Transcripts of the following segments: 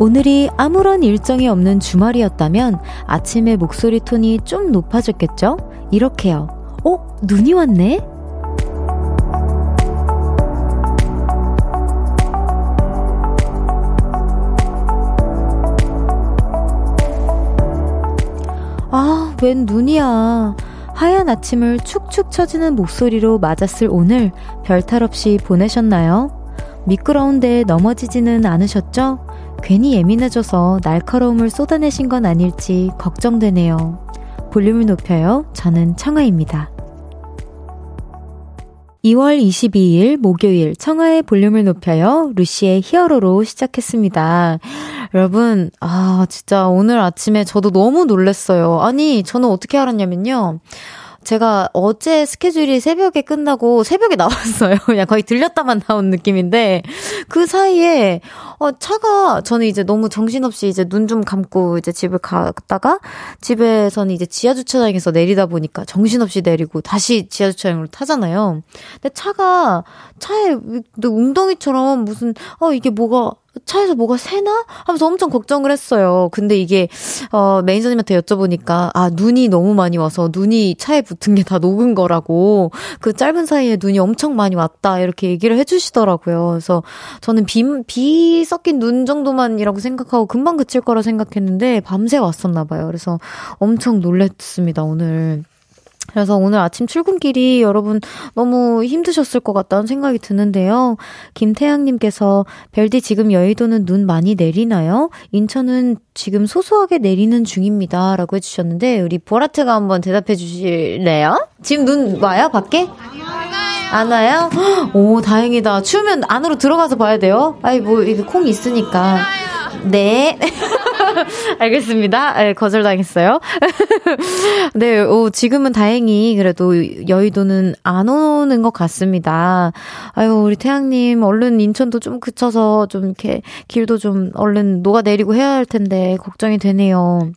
오늘이 아무런 일정이 없는 주말이었다면 아침에 목소리 톤이 좀 높아졌겠죠? 이렇게요. 어? 눈이 왔네? 아, 웬 눈이야. 하얀 아침을 축축 처지는 목소리로 맞았을 오늘 별탈 없이 보내셨나요? 미끄러운데 넘어지지는 않으셨죠? 괜히 예민해져서 날카로움을 쏟아내신 건 아닐지 걱정되네요. 볼륨을 높여요. 저는 청아입니다. 2월 22일 목요일 청하의 볼륨을 높여요. 루시의 히어로로 시작했습니다. 여러분, 아, 진짜 오늘 아침에 저도 너무 놀랐어요. 아니, 저는 어떻게 알았냐면요. 제가 어제 스케줄이 새벽에 끝나고 새벽에 나왔어요. 그냥 거의 들렸다만 나온 느낌인데 그 사이에 어 차가 저는 이제 너무 정신없이 이제 눈 좀 감고 이제 집을 갔다가 집에서는 이제 지하 주차장에서 내리다 보니까 정신없이 내리고 다시 지하 주차장으로 타잖아요. 근데 차가 차에 웅덩이처럼 무슨 어 이게 뭐가 차에서 뭐가 새나? 하면서 엄청 걱정을 했어요. 근데 이게, 어, 매니저님한테 여쭤보니까, 아, 눈이 너무 많이 와서 눈이 차에 붙은 게 다 녹은 거라고, 그 짧은 사이에 눈이 엄청 많이 왔다, 이렇게 얘기를 해주시더라고요. 그래서 저는 비, 비 섞인 눈 정도만이라고 생각하고 금방 그칠 거라 생각했는데, 밤새 왔었나봐요. 그래서 엄청 놀랬습니다, 오늘. 그래서 오늘 아침 출근길이 여러분 너무 힘드셨을 것 같다는 생각이 드는데요. 김태양님께서 별디 지금 여의도는 눈 많이 내리나요? 인천은 지금 소소하게 내리는 중입니다. 라고 해주셨는데, 우리 보라트가 한번 대답해 주실래요? 지금 눈 와요? 밖에? 안 와요? 오, 다행이다. 추우면 안으로 들어가서 봐야 돼요. 아이, 뭐, 이게 콩 있으니까. 네. 알겠습니다. 네, 거절당했어요. 네, 오, 지금은 다행히 그래도 여의도는 안 오는 것 같습니다. 아유, 우리 태양님, 얼른 인천도 좀 그쳐서 좀 이렇게 길도 좀 얼른 녹아내리고 해야 할 텐데, 걱정이 되네요.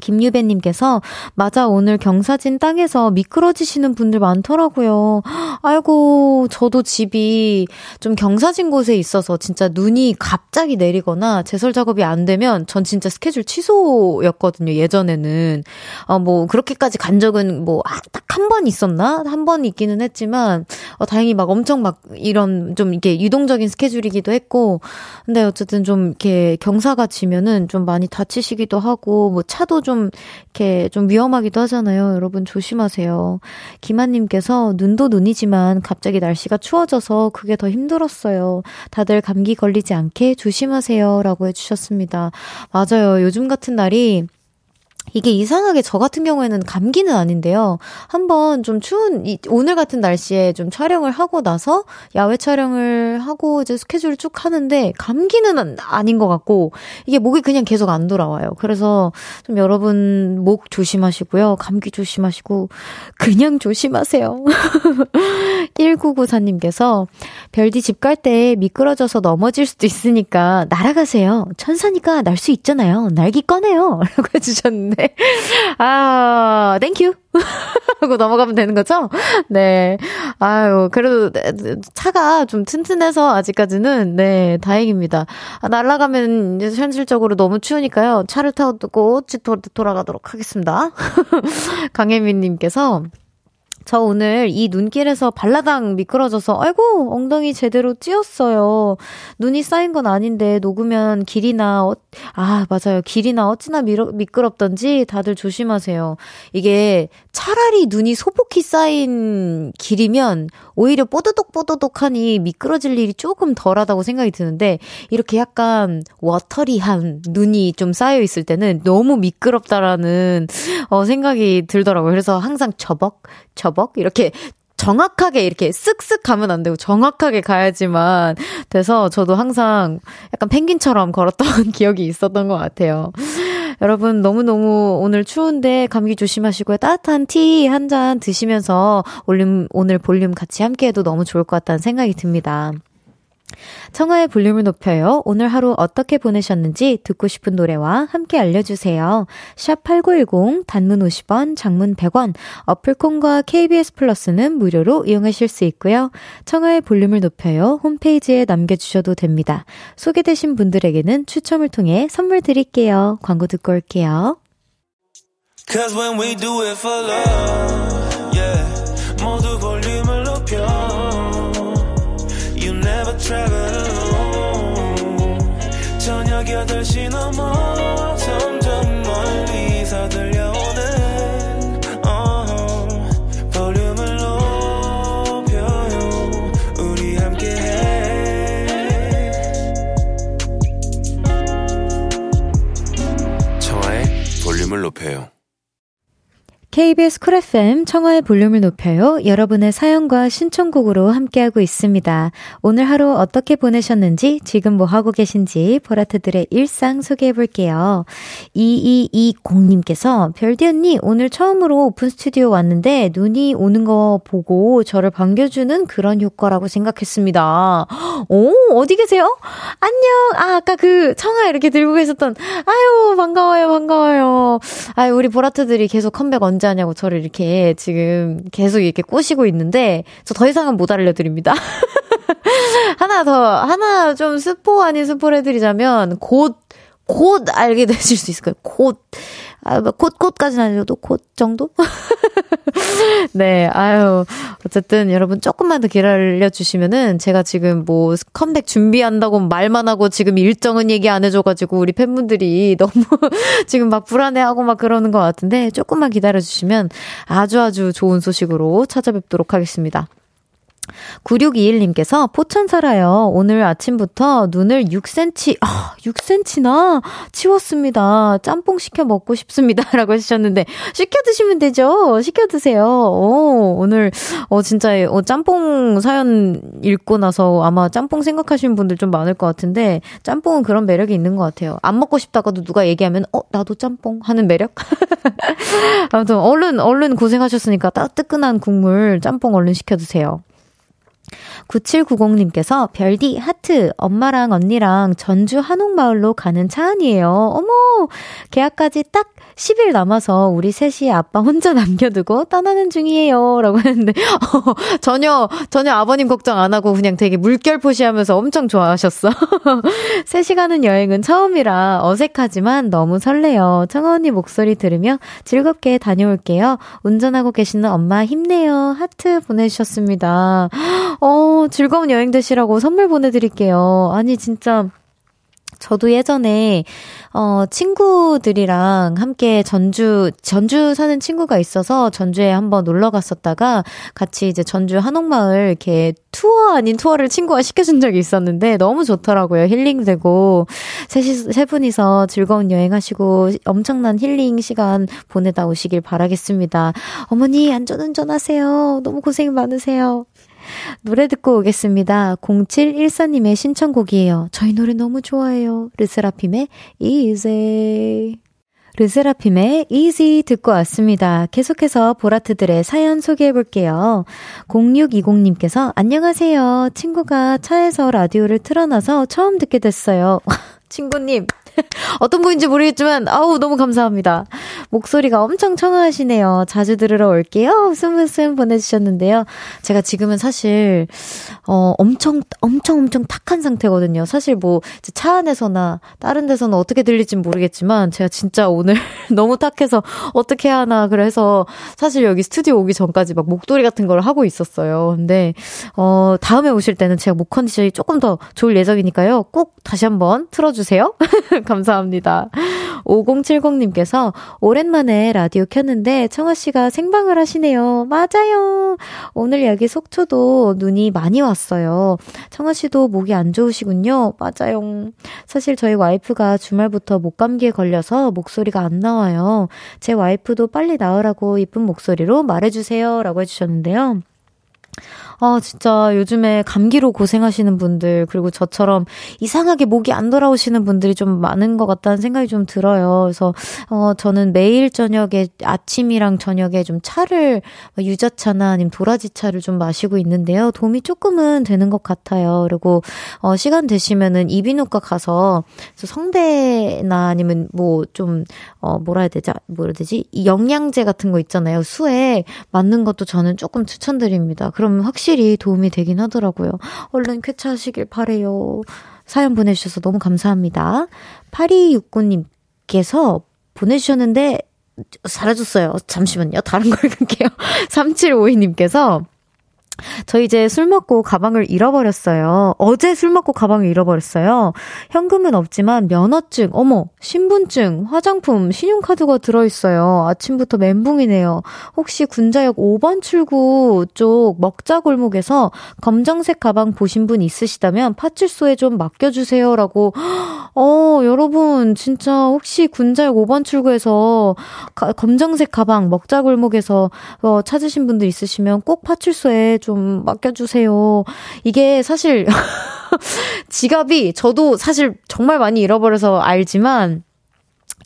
김유배님께서 맞아 오늘 경사진 땅에서 미끄러지시는 분들 많더라고요. 아이고 저도 집이 좀 경사진 곳에 있어서 진짜 눈이 갑자기 내리거나 제설 작업이 안 되면 전 진짜 스케줄 취소였거든요. 예전에는 어 뭐 그렇게까지 간 적은 뭐딱한 번 있었나 한 번 있기는 했지만 어 다행히 막 엄청 막 이런 좀 이렇게 유동적인 스케줄이기도 했고 근데 어쨌든 좀 이렇게 경사가 지면은 좀 많이 다치시기도 하고 뭐 차도 좀 좀, 이렇게 좀 위험하기도 하잖아요. 여러분 조심하세요. 김한님께서 눈도 눈이지만 갑자기 날씨가 추워져서 그게 더 힘들었어요. 다들 감기 걸리지 않게 조심하세요. 라고 해주셨습니다. 맞아요. 요즘 같은 날이 이게 이상하게 저 같은 경우에는 감기는 아닌데요. 한번 좀 추운, 이, 오늘 같은 날씨에 좀 촬영을 하고 나서 야외 촬영을 하고 이제 스케줄을 쭉 하는데 감기는 아닌 것 같고 이게 목이 그냥 계속 안 돌아와요. 그래서 좀 여러분 목 조심하시고요. 감기 조심하시고 그냥 조심하세요. 1994님께서 별디 집 갈 때 미끄러져서 넘어질 수도 있으니까 날아가세요. 천사니까 날 수 있잖아요. 날개 꺼내요. 라고 해주셨는데. 네. 아, thank you. 하고 넘어가면 되는 거죠? 네. 아유, 그래도 차가 좀 튼튼해서 아직까지는, 네, 다행입니다. 아, 날아가면 이제 현실적으로 너무 추우니까요. 차를 타고 집 돌아가도록 하겠습니다. 강혜민님께서 저 오늘 이 눈길에서 발라당 미끄러져서 아이고 엉덩이 제대로 찧었어요. 눈이 쌓인 건 아닌데 녹으면 길이나 어, 아 맞아요 길이나 어찌나 미러, 미끄럽던지 다들 조심하세요. 이게 차라리 눈이 소복히 쌓인 길이면 오히려 뽀드독뽀드독하니 미끄러질 일이 조금 덜하다고 생각이 드는데 이렇게 약간 워터리한 눈이 좀 쌓여 있을 때는 너무 미끄럽다라는 어, 생각이 들더라고요. 그래서 항상 저벅 저벅 이렇게 정확하게 이렇게 쓱쓱 가면 안 되고 정확하게 가야지만 돼서 저도 항상 약간 펭귄처럼 걸었던 기억이 있었던 것 같아요. 여러분 너무너무 오늘 추운데 감기 조심하시고요. 따뜻한 티 한 잔 드시면서 올림, 오늘 볼륨 같이 함께 해도 너무 좋을 것 같다는 생각이 듭니다. 청하의 볼륨을 높여요. 오늘 하루 어떻게 보내셨는지 듣고 싶은 노래와 함께 알려주세요. 샵 8910, 단문 50원, 장문 100원, 어플콘과 KBS 플러스는 무료로 이용하실 수 있고요. 청하의 볼륨을 높여요. 홈페이지에 남겨주셔도 됩니다. 소개되신 분들에게는 추첨을 통해 선물 드릴게요. 광고 듣고 올게요. pale. KBS 쿨 FM 청하의 볼륨을 높여요. 여러분의 사연과 신청곡으로 함께하고 있습니다. 오늘 하루 어떻게 보내셨는지, 지금 뭐 하고 계신지 보라트들의 일상 소개해 볼게요. 2220님께서 별디 언니 오늘 처음으로 오픈 스튜디오 왔는데 눈이 오는 거 보고 저를 반겨주는 그런 효과라고 생각했습니다. 오, 어디 계세요? 안녕! 아, 아까 그 청아 이렇게 들고 계셨던, 아유, 반가워요, 반가워요. 아유, 우리 보라트들이 계속 컴백 언제 하냐고 저를 이렇게 지금 계속 이렇게 꼬시고 있는데 저 더 이상은 못 알려드립니다. 하나 더, 하나 좀 스포 아닌 스포를 해드리자면 곧, 곧 알게 되실 수 있을 거예요. 곧. 아, 뭐 곧곧까지는 아니어도 곧 정도? 네, 아유. 어쨌든 여러분 조금만 더 기다려주시면은 제가 지금 뭐 컴백 준비한다고 말만 하고 지금 일정은 얘기 안 해줘가지고 우리 팬분들이 너무 지금 막 불안해하고 막 그러는 것 같은데 조금만 기다려주시면 아주 아주 좋은 소식으로 찾아뵙도록 하겠습니다. 9621님께서 포천 살아요. 오늘 아침부터 눈을 6cm, 아, 6cm나 치웠습니다. 짬뽕 시켜 먹고 싶습니다. 라고 하셨는데, 시켜 드시면 되죠? 시켜 드세요. 오, 오늘, 어, 진짜, 어, 짬뽕 사연 읽고 나서 아마 짬뽕 생각하시는 분들 좀 많을 것 같은데, 짬뽕은 그런 매력이 있는 것 같아요. 안 먹고 싶다가도 누가 얘기하면, 어, 나도 짬뽕 하는 매력? 아무튼, 얼른, 얼른 고생하셨으니까 따뜻한 국물 짬뽕 얼른 시켜 드세요. 9790님께서 별디 하트 엄마랑 언니랑 전주 한옥마을로 가는 차 안이에요. 어머 계약까지 딱 10일 남아서 우리 셋이 아빠 혼자 남겨두고 떠나는 중이에요. 라고 했는데 어, 전혀 전혀 아버님 걱정 안 하고 그냥 되게 물결포시하면서 엄청 좋아하셨어. 3시 가는 여행은 처음이라 어색하지만 너무 설레요. 청아 언니 목소리 들으며 즐겁게 다녀올게요. 운전하고 계시는 엄마 힘내요. 하트 보내주셨습니다. 어, 즐거운 여행 되시라고 선물 보내드릴게요. 아니, 진짜. 저도 예전에, 어, 친구들이랑 함께 전주, 전주 사는 친구가 있어서 전주에 한번 놀러 갔었다가 같이 이제 전주 한옥마을 이렇게 투어 아닌 투어를 친구가 시켜준 적이 있었는데 너무 좋더라고요. 힐링되고. 셋이, 세 분이서 즐거운 여행하시고 엄청난 힐링 시간 보내다 오시길 바라겠습니다. 어머니, 안전 운전 하세요. 너무 고생 많으세요. 노래 듣고 오겠습니다. 0714님의 신청곡이에요. 저희 노래 너무 좋아해요. 르세라핌의 Easy. 르세라핌의 Easy 듣고 왔습니다. 계속해서 보라트들의 사연 소개해 볼게요. 0620님께서 안녕하세요. 친구가 차에서 라디오를 틀어놔서 처음 듣게 됐어요. 친구님, 어떤 분인지 모르겠지만, 아우, 너무 감사합니다. 목소리가 엄청 청아하시네요. 자주 들으러 올게요. 웃음 웃음 보내주셨는데요. 제가 지금은 사실, 어, 엄청, 엄청, 엄청 탁한 상태거든요. 사실 뭐, 차 안에서나 다른 데서는 어떻게 들릴지 모르겠지만, 제가 진짜 오늘 너무 탁해서 어떻게 하나, 그래서 사실 여기 스튜디오 오기 전까지 막 목도리 같은 걸 하고 있었어요. 근데, 어, 다음에 오실 때는 제가 목 컨디션이 조금 더 좋을 예정이니까요. 꼭 다시 한번 틀어주세요. 감사합니다. 5070님께서 오랜만에 라디오 켰는데 청아 씨가 생방을 하시네요. 맞아요. 오늘 여기 속초도 눈이 많이 왔어요. 청아 씨도 목이 안 좋으시군요. 맞아요. 사실 저희 와이프가 주말부터 목감기에 걸려서 목소리가 안 나와요. 제 와이프도 빨리 나으라고 이쁜 목소리로 말해주세요. 라고 해주셨는데요. 아, 진짜 요즘에 감기로 고생하시는 분들, 그리고 저처럼 이상하게 목이 안 돌아오시는 분들이 좀 많은 것 같다는 생각이 좀 들어요. 그래서, 어, 저는 매일 저녁에, 아침이랑 저녁에 좀 차를, 유자차나 아니면 도라지차를 좀 마시고 있는데요. 도움이 조금은 되는 것 같아요. 그리고, 어, 시간 되시면은 이비인후과 가서 성대나 아니면 뭐 좀, 어, 뭐라 해야 되지? 뭐라 해야 되지? 영양제 같은 거 있잖아요. 수액 맞는 것도 저는 조금 추천드립니다. 그러면 확실히 도움이 되긴 하더라고요. 얼른 쾌차하시길 바래요. 사연 보내주셔서 너무 감사합니다. 8269님께서 보내주셨는데 사라졌어요. 잠시만요. 다른 걸 읽을게요. 3752님께서 저 이제 술 먹고 가방을 잃어버렸어요. 어제 술 먹고 가방을 잃어버렸어요. 현금은 없지만 면허증, 어머, 신분증, 화장품, 신용카드가 들어있어요. 아침부터 멘붕이네요. 혹시 군자역 5번 출구 쪽 먹자골목에서 검정색 가방 보신 분 있으시다면 파출소에 좀 맡겨주세요라고. 어, 여러분, 진짜 혹시 군자역 5번 출구에서 가, 검정색 가방 먹자골목에서 어, 찾으신 분들 있으시면 꼭 파출소에 좀좀 맡겨주세요. 이게 사실, 지갑이 저도 사실 정말 많이 잃어버려서 알지만,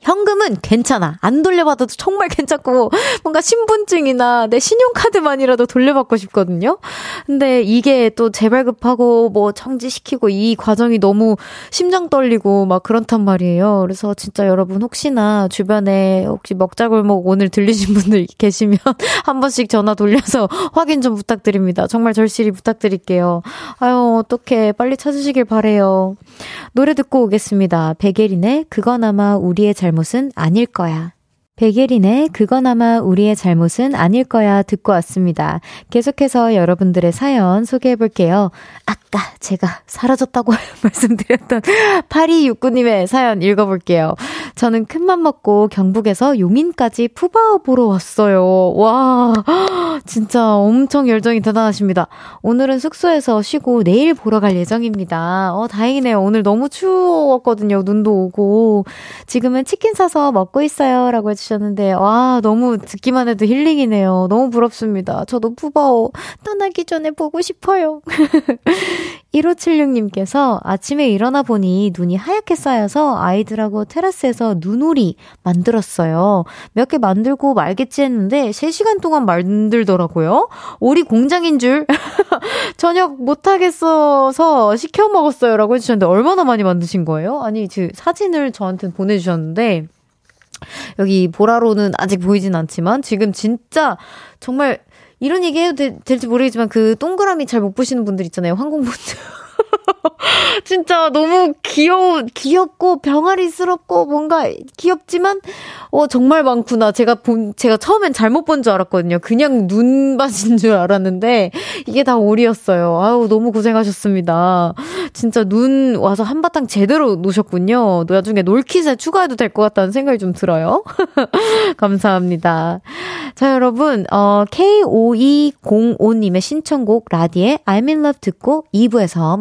현금은 괜찮아. 안 돌려받아도 정말 괜찮고, 뭔가 신분증이나 내 신용카드만이라도 돌려받고 싶거든요? 근데 이게 또 재발급하고 뭐 청지시키고 이 과정이 너무 심장 떨리고 막 그렇단 말이에요. 그래서 진짜 여러분 혹시나 주변에 혹시 먹자골목 오늘 들리신 분들 계시면 한 번씩 전화 돌려서 확인 좀 부탁드립니다. 정말 절실히 부탁드릴게요. 아유, 어떡해. 빨리 찾으시길 바래요. 노래 듣고 오겠습니다. 베게린의 그건 아마 우리의 잘못 잘못은 아닐 거야. 백예린의 그건 아마 우리의 잘못은 아닐 거야 듣고 왔습니다. 계속해서 여러분들의 사연 소개해 볼게요. 아까 제가 사라졌다고 말씀드렸던 8269님의 사연 읽어볼게요. 저는 큰맘 먹고 경북에서 용인까지 푸바오 보러 왔어요. 와, 진짜 엄청 열정이 대단하십니다. 오늘은 숙소에서 쉬고 내일 보러 갈 예정입니다. 어, 다행이네요. 오늘 너무 추웠거든요. 눈도 오고. 지금은 치킨 사서 먹고 있어요. 라고 해주셨 주셨는데, 와, 너무 듣기만 해도 힐링이네요. 너무 부럽습니다. 저도 푸바오 떠나기 전에 보고 싶어요. 1576님께서 아침에 일어나 보니 눈이 하얗게 쌓여서 아이들하고 테라스에서 눈오리 만들었어요. 몇 개 만들고 말겠지 했는데 3시간 동안 만들더라고요. 오리 공장인 줄. 저녁 못하겠어서 시켜 먹었어요. 라고 해주셨는데 얼마나 많이 만드신 거예요? 아니, 그 사진을 저한테 보내주셨는데 여기 보라로는 아직 보이진 않지만 지금 진짜 정말 이런 얘기 해도 되, 될지 모르겠지만 그 동그라미 잘 못 보시는 분들 있잖아요. 항공분들. 진짜 너무 귀여워, 귀엽고 병아리스럽고 뭔가 귀엽지만, 어, 정말 많구나. 제가 본, 제가 처음엔 잘못 본 줄 알았거든요. 그냥 눈밭인 줄 알았는데, 이게 다 오리였어요. 아우, 너무 고생하셨습니다. 진짜 눈 와서 한바탕 제대로 노셨군요. 나중에 놀킷에 추가해도 될 것 같다는 생각이 좀 들어요. 감사합니다. 자, 여러분, 어, K5205님의 신청곡 라디의 I'm in love 듣고 2부에서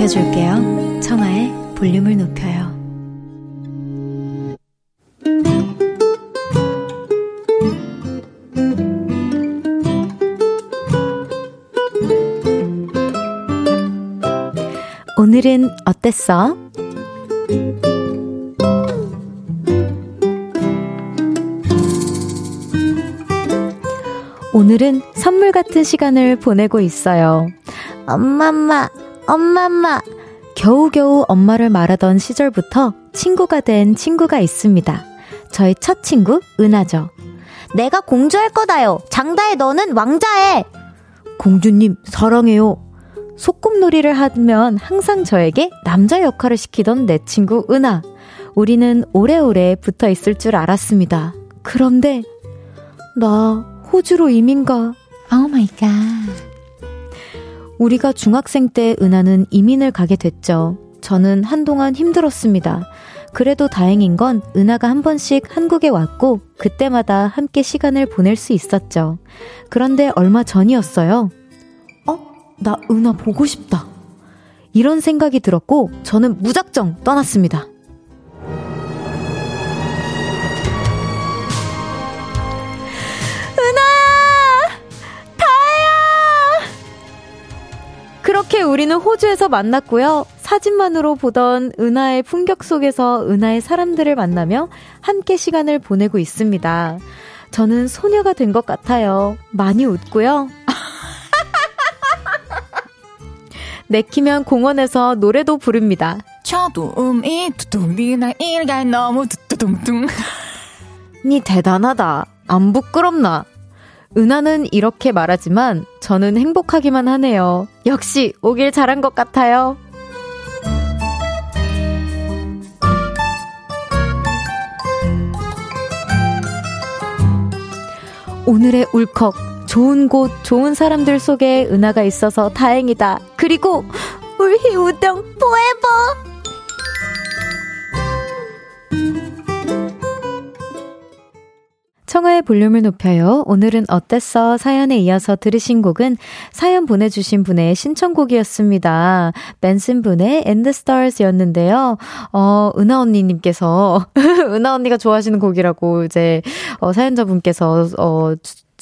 높여줄게요. 청하의 볼륨을 높여요. 오늘은 어땠어? 오늘은 선물 같은 시간을 보내고 있어요. 엄마엄마, 엄마엄마. 겨우겨우 엄마를 말하던 시절부터 친구가 된 친구가 있습니다. 저의 첫 친구, 은하죠. 내가 공주할 거다요. 장다혜 너는 왕자해. 공주님, 사랑해요. 소꿉놀이를 하면 항상 저에게 남자 역할을 시키던 내 친구 은하. 우리는 오래오래 붙어 있을 줄 알았습니다. 그런데, 나 호주로 이민가. Oh my God. 우리가 중학생 때 은하는 이민을 가게 됐죠. 저는 한동안 힘들었습니다. 그래도 다행인 건 은하가 한 번씩 한국에 왔고 그때마다 함께 시간을 보낼 수 있었죠. 그런데 얼마 전이었어요. 어? 나 은하 보고 싶다. 이런 생각이 들었고 저는 무작정 떠났습니다. 그렇게 우리는 호주에서 만났고요. 사진만으로 보던 은하의 풍경 속에서 은하의 사람들을 만나며 함께 시간을 보내고 있습니다. 저는 소녀가 된 것 같아요. 많이 웃고요. 내키면 공원에서 노래도 부릅니다. 저도 음이 두둥이나 일가 너무 두둥둥. 니 대단하다. 안 부끄럽나? 은하는 이렇게 말하지만 저는 행복하기만 하네요. 역시 오길 잘한 것 같아요. 오늘의 울컥. 좋은 곳, 좋은 사람들 속에 은하가 있어서 다행이다. 그리고 울희 우정 포에버! 청하의 볼륨을 높여요. 오늘은 어땠어? 사연에 이어서 들으신 곡은 사연 보내주신 분의 신청곡이었습니다. 벤슨 분의 End Stars 였는데요. 어, 은하 언니님께서, 은하 언니가 좋아하시는 곡이라고 이제, 어, 사연자분께서, 어,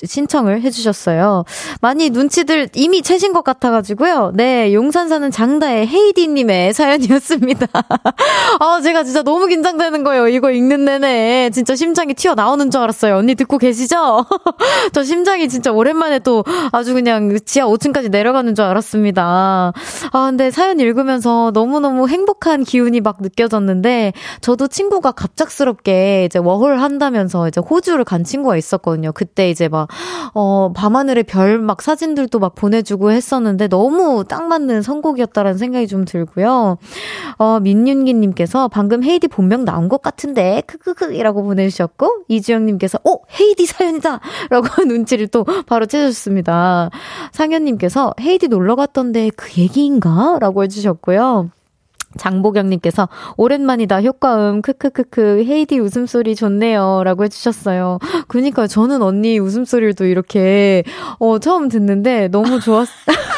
신청을 해주셨어요. 많이 눈치들 이미 채신 것 같아가지고요. 네, 용산 사는 장다의 헤이디님의 사연이었습니다. 아, 제가 진짜 너무 긴장되는 거예요. 이거 읽는 내내. 진짜 심장이 튀어나오는 줄 알았어요. 언니 듣고 계시죠? 저 심장이 진짜 오랜만에 또 아주 그냥 지하 5층까지 내려가는 줄 알았습니다. 아, 근데 사연 읽으면서 너무너무 행복한 기운이 막 느껴졌는데, 저도 친구가 갑작스럽게 이제 워홀 한다면서 이제 호주를 간 친구가 있었거든요. 그때 이제 막 어, 밤하늘의 별 막 사진들도 막 보내주고 했었는데 너무 딱 맞는 선곡이었다라는 생각이 좀 들고요. 어, 민윤기님께서 방금 헤이디 본명 나온 것 같은데, 크크크이라고 보내주셨고, 이주영님께서, 오! 헤이디 사연이다! 라고 눈치를 또 바로 채주셨습니다. 상현님께서 헤이디 놀러 갔던데 그 얘기인가? 라고 해주셨고요. 장보경님께서 오랜만이다 효과음 크크크크 헤이디 웃음소리 좋네요 라고 해주셨어요. 그니까 저는 언니 웃음소리를 또 이렇게 어 처음 듣는데 너무 좋았.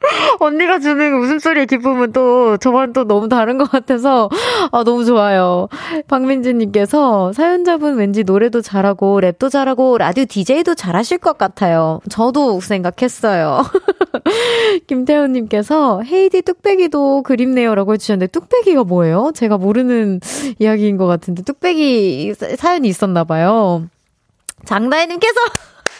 언니가 주는 웃음소리의 기쁨은 또 저만 또 너무 다른 것 같아서 아, 너무 좋아요. 박민지님께서 사연자분 왠지 노래도 잘하고 랩도 잘하고 라디오 DJ도 잘하실 것 같아요. 저도 생각했어요. 김태훈님께서 헤이디 뚝배기도 그립네요라고 해주셨는데 뚝배기가 뭐예요? 제가 모르는 이야기인 것 같은데 뚝배기 사연이 있었나 봐요. 장다혜님께서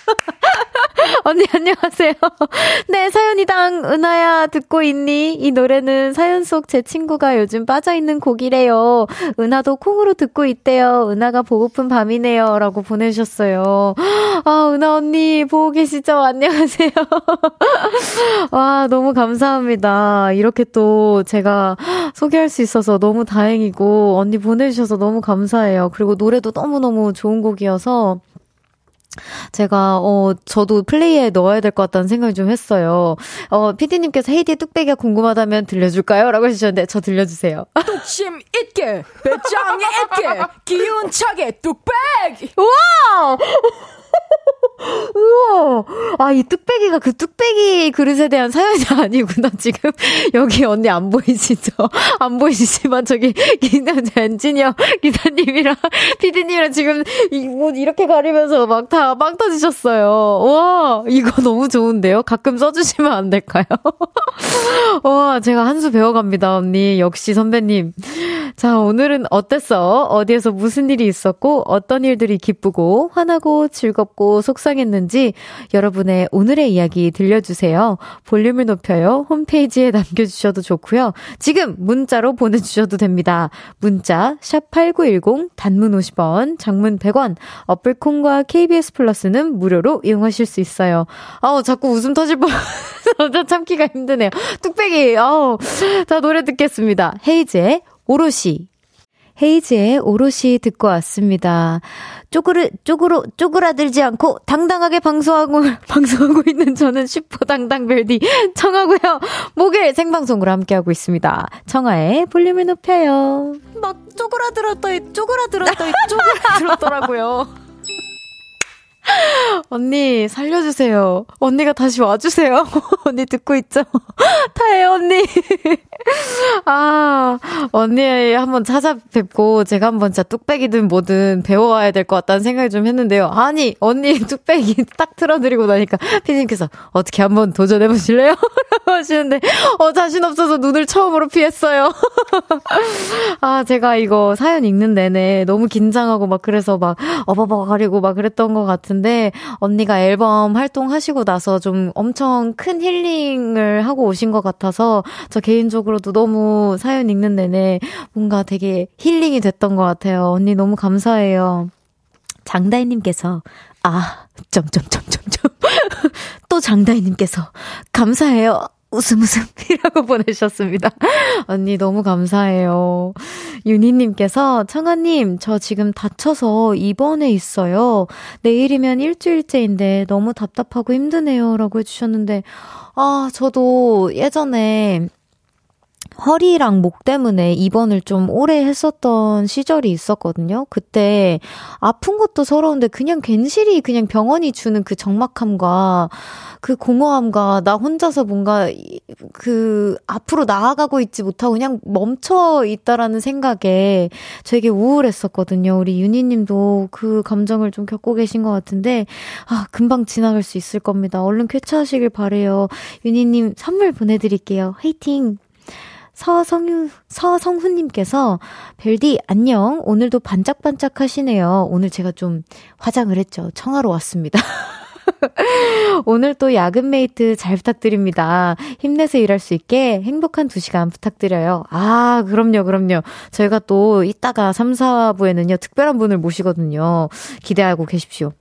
언니 안녕하세요. 네, 사연이당 은하야 듣고 있니? 이 노래는 사연 속 제 친구가 요즘 빠져 있는 곡이래요. 은하도 콩으로 듣고 있대요. 은하가 보고픈 밤이네요. 라고 보내주셨어요. 아, 은하 언니 보고 계시죠? 안녕하세요. 와, 너무 감사합니다. 이렇게 또 제가 소개할 수 있어서 너무 다행이고 언니 보내주셔서 너무 감사해요. 그리고 노래도 너무 너무 좋은 곡이어서 제가, 어, 저도 플레이에 넣어야 될 것 같다는 생각을 좀 했어요. 어, 피디님께서 헤이디의 뚝배기가 궁금하다면 들려줄까요? 라고 해주셨는데, 저 들려주세요. 뚝심 있게, 배짱이 있게, 기운차게 뚝배기! 우와! 우와! 아, 이 뚝배기가 그 뚝배기 그릇에 대한 사연이 아니구나, 지금. 여기 언니 안 보이시죠? 안 보이시지만 저기 기사 엔지니어 기사님이랑 피디님이랑 지금 이옷 이렇게 가리면서 막 다 빵 터지셨어요. 와, 이거 너무 좋은데요? 가끔 써주시면 안 될까요? 와, 제가 한 수 배워갑니다, 언니. 역시 선배님. 자, 오늘은 어땠어? 어디에서 무슨 일이 있었고, 어떤 일들이 기쁘고, 화나고, 즐겁고, 속상 했는지 여러분의 오늘의 이야기 들려주세요. 볼륨을 높여요. 홈페이지에 남겨주셔도 좋고요. 지금 문자로 보내주셔도 됩니다. 문자, 샵8910, 단문 50원, 장문 100원, 어플콘과 KBS 플러스는 무료로 이용하실 수 있어요. 아우, 자꾸 웃음 터질 뻔. 참기가 힘드네요. 뚝배기, 아우. 자, 노래 듣겠습니다. 헤이즈의 오롯이 헤이즈의 오롯이 듣고 왔습니다. 쪼그르, 쪼그로, 쪼그라들지 않고 당당하게 방송하고, 방송하고 있는 저는 슈퍼 당당벨디 청하고요. 목요일 생방송으로 함께하고 있습니다. 청하의 볼륨을 높여요. 막 쪼그라들었더니, 쪼그라들었더니, 쪼그라들었더라고요. 언니, 살려주세요. 언니가 다시 와주세요. 언니 듣고 있죠? 타해, 언니. 아, 언니 한번 찾아뵙고 제가 한번 진짜 뚝배기든 뭐든 배워와야 될 것 같다는 생각이 좀 했는데요. 아니, 언니 뚝배기 딱 틀어드리고 나니까 피디님께서 어떻게 한번 도전해보실래요? 하시는데, 어, 자신 없어서 눈을 처음으로 피했어요. 아, 제가 이거 사연 읽는 내내 너무 긴장하고 막 그래서 막 어버버거리고 막 그랬던 것 같은데, 언니가 앨범 활동하시고 나서 좀 엄청 큰 힐링을 하고 오신 것 같아서 저 개인적으로도 너무 사연 읽는 내내 뭔가 되게 힐링이 됐던 것 같아요. 언니 너무 감사해요. 장다희님께서, 아, 점점점점점. 또 장다희님께서, 감사해요. 웃음 웃음이라고 보내셨습니다. 언니 너무 감사해요. 윤희님께서 청아님 저 지금 다쳐서 입원해 있어요. 내일이면 일주일째인데 너무 답답하고 힘드네요라고 해주셨는데 아 저도 예전에 허리랑 목 때문에 입원을 좀 오래 했었던 시절이 있었거든요. 그때 아픈 것도 서러운데 그냥 괜시리 그냥 병원이 주는 그 적막함과 그 공허함과 나 혼자서 뭔가 그 앞으로 나아가고 있지 못하고 그냥 멈춰 있다라는 생각에 되게 우울했었거든요. 우리 윤희 님도 그 감정을 좀 겪고 계신 것 같은데 아, 금방 지나갈 수 있을 겁니다. 얼른 쾌차하시길 바래요. 윤희 님 선물 보내 드릴게요. 화이팅! 서성유, 서성훈님께서, 별디, 안녕. 오늘도 반짝반짝 하시네요. 오늘 제가 좀 화장을 했죠. 청하러 왔습니다. 오늘 또 야근 mate 잘 부탁드립니다. 힘내서 일할 수 있게 행복한 두 시간 부탁드려요. 아, 그럼요, 그럼요. 저희가 또 이따가 3, 4부에는요, 특별한 분을 모시거든요. 기대하고 계십시오.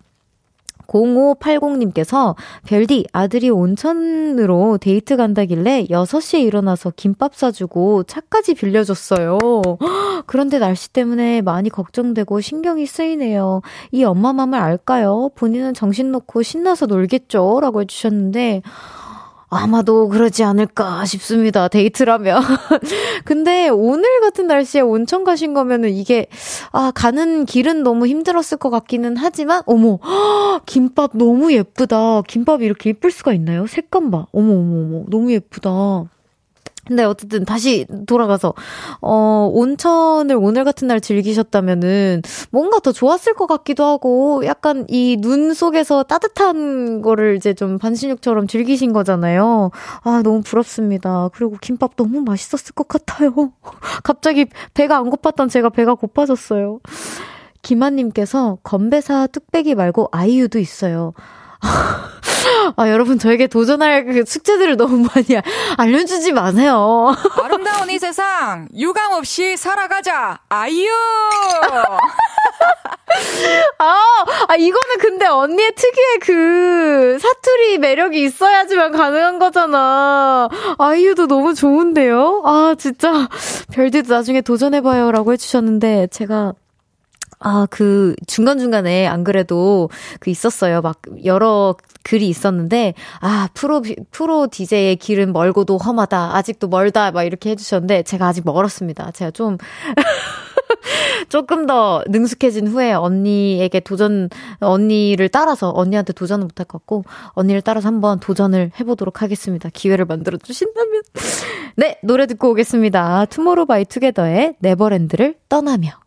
0580님께서 별디 아들이 온천으로 데이트 간다길래 6시에 일어나서 김밥 사주고 차까지 빌려줬어요. 그런데 날씨 때문에 많이 걱정되고 신경이 쓰이네요. 이 엄마 맘을 알까요? 본인은 정신 놓고 신나서 놀겠죠? 라고 해주셨는데 아마도 그러지 않을까 싶습니다. 데이트라면. 근데 오늘 같은 날씨에 온천 가신 거면은 이게, 아, 가는 길은 너무 힘들었을 것 같기는 하지만, 어머, 김밥 너무 예쁘다. 김밥이 이렇게 예쁠 수가 있나요? 색감 봐. 어머, 어머, 어머. 너무 예쁘다. 근데 어쨌든 다시 돌아가서 어 온천을 오늘 같은 날 즐기셨다면은 뭔가 더 좋았을 것 같기도 하고 약간 이 눈 속에서 따뜻한 거를 이제 좀 반신욕처럼 즐기신 거잖아요. 아 너무 부럽습니다. 그리고 김밥 너무 맛있었을 것 같아요. 갑자기 배가 안 고팠던 제가 배가 고파졌어요. 김한님께서 건배사 뚝배기 말고 아이유도 있어요. 아, 여러분, 저에게 도전할 그 숙제들을 너무 많이 알려주지 마세요. 아름다운 이 세상, 유감 없이 살아가자! 아이유! 아, 아, 이거는 근데 언니의 특유의 그 사투리 매력이 있어야지만 가능한 거잖아. 아이유도 너무 좋은데요? 아, 진짜. 별디도 나중에 도전해봐요. 라고 해주셨는데, 제가 아, 그, 중간중간에 안 그래도 그 있었어요. 막 여러 글이 있었는데, 아, 프로, 프로 DJ의 길은 멀고도 험하다. 아직도 멀다. 막 이렇게 해주셨는데, 제가 아직 멀었습니다. 제가 좀, 조금 더 능숙해진 후에 언니에게 도전, 언니를 따라서, 언니한테 도전을 못할 것 같고, 언니를 따라서 한번 도전을 해보도록 하겠습니다. 기회를 만들어 주신다면. 네, 노래 듣고 오겠습니다. 투모로우 바이 투게더의 네버랜드를 떠나며.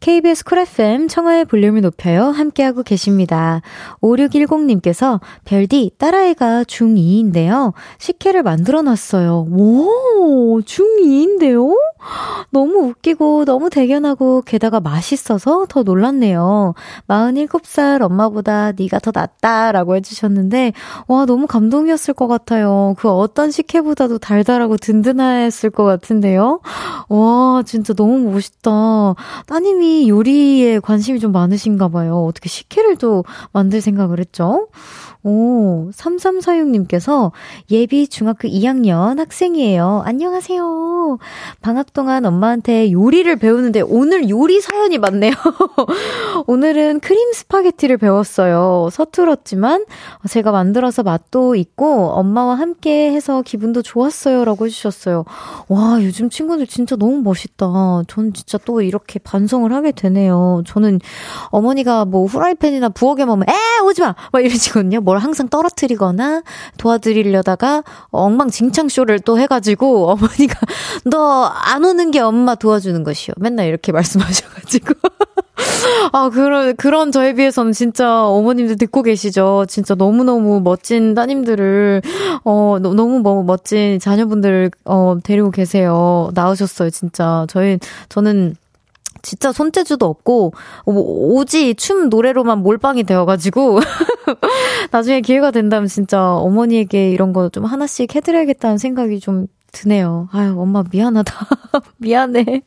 KBS 쿨 FM 청하의 볼륨을 높여요. 함께하고 계십니다. 5610님께서 별디 딸아이가 중2인데요. 식혜를 만들어 놨어요. 오, 중2인데요? 너무 웃기고 너무 대견하고 게다가 맛있어서 더 놀랐네요. 47살 엄마보다 네가 더 낫다라고 해주셨는데 와 너무 감동이었을 것 같아요. 그 어떤 식혜보다도 달달하고 든든했을 것 같은데요. 와 진짜 너무 멋있다. 따님이 요리에 관심이 좀 많으신가 봐요. 어떻게 식혜를 또 만들 생각을 했죠? 오, 3346님께서 예비 중학교 2학년 학생이에요. 안녕하세요. 방학 동안 엄마한테 요리를 배우는데 오늘 요리 사연이 많네요. 오늘은 크림 스파게티를 배웠어요. 서툴었지만 제가 만들어서 맛도 있고 엄마와 함께 해서 기분도 좋았어요. 라고 해주셨어요. 와, 요즘 친구들 진짜 너무 멋있다. 전 진짜 또 이렇게 반성을 하게 되네요. 저는 어머니가 뭐 후라이팬이나 부엌에 먹으면 에 오지 마! 막 이러시거든요. 뭘 항상 떨어뜨리거나 도와드리려다가 엉망진창 쇼를 또 해가지고 어머니가 너 안 오는 게 엄마 도와주는 것이요. 맨날 이렇게 말씀하셔가지고. 아, 그런, 그런 저에 비해서는 진짜 어머님들 듣고 계시죠. 진짜 너무너무 멋진 따님들을, 어, 너무 뭐 멋진 자녀분들을, 어, 데리고 계세요. 나으셨어요, 진짜. 저희, 저는 진짜 손재주도 없고 오지 춤 노래로만 몰빵이 되어가지고 나중에 기회가 된다면 진짜 어머니에게 이런 거 좀 하나씩 해드려야겠다는 생각이 좀 드네요. 아유, 엄마 미안하다. 미안해.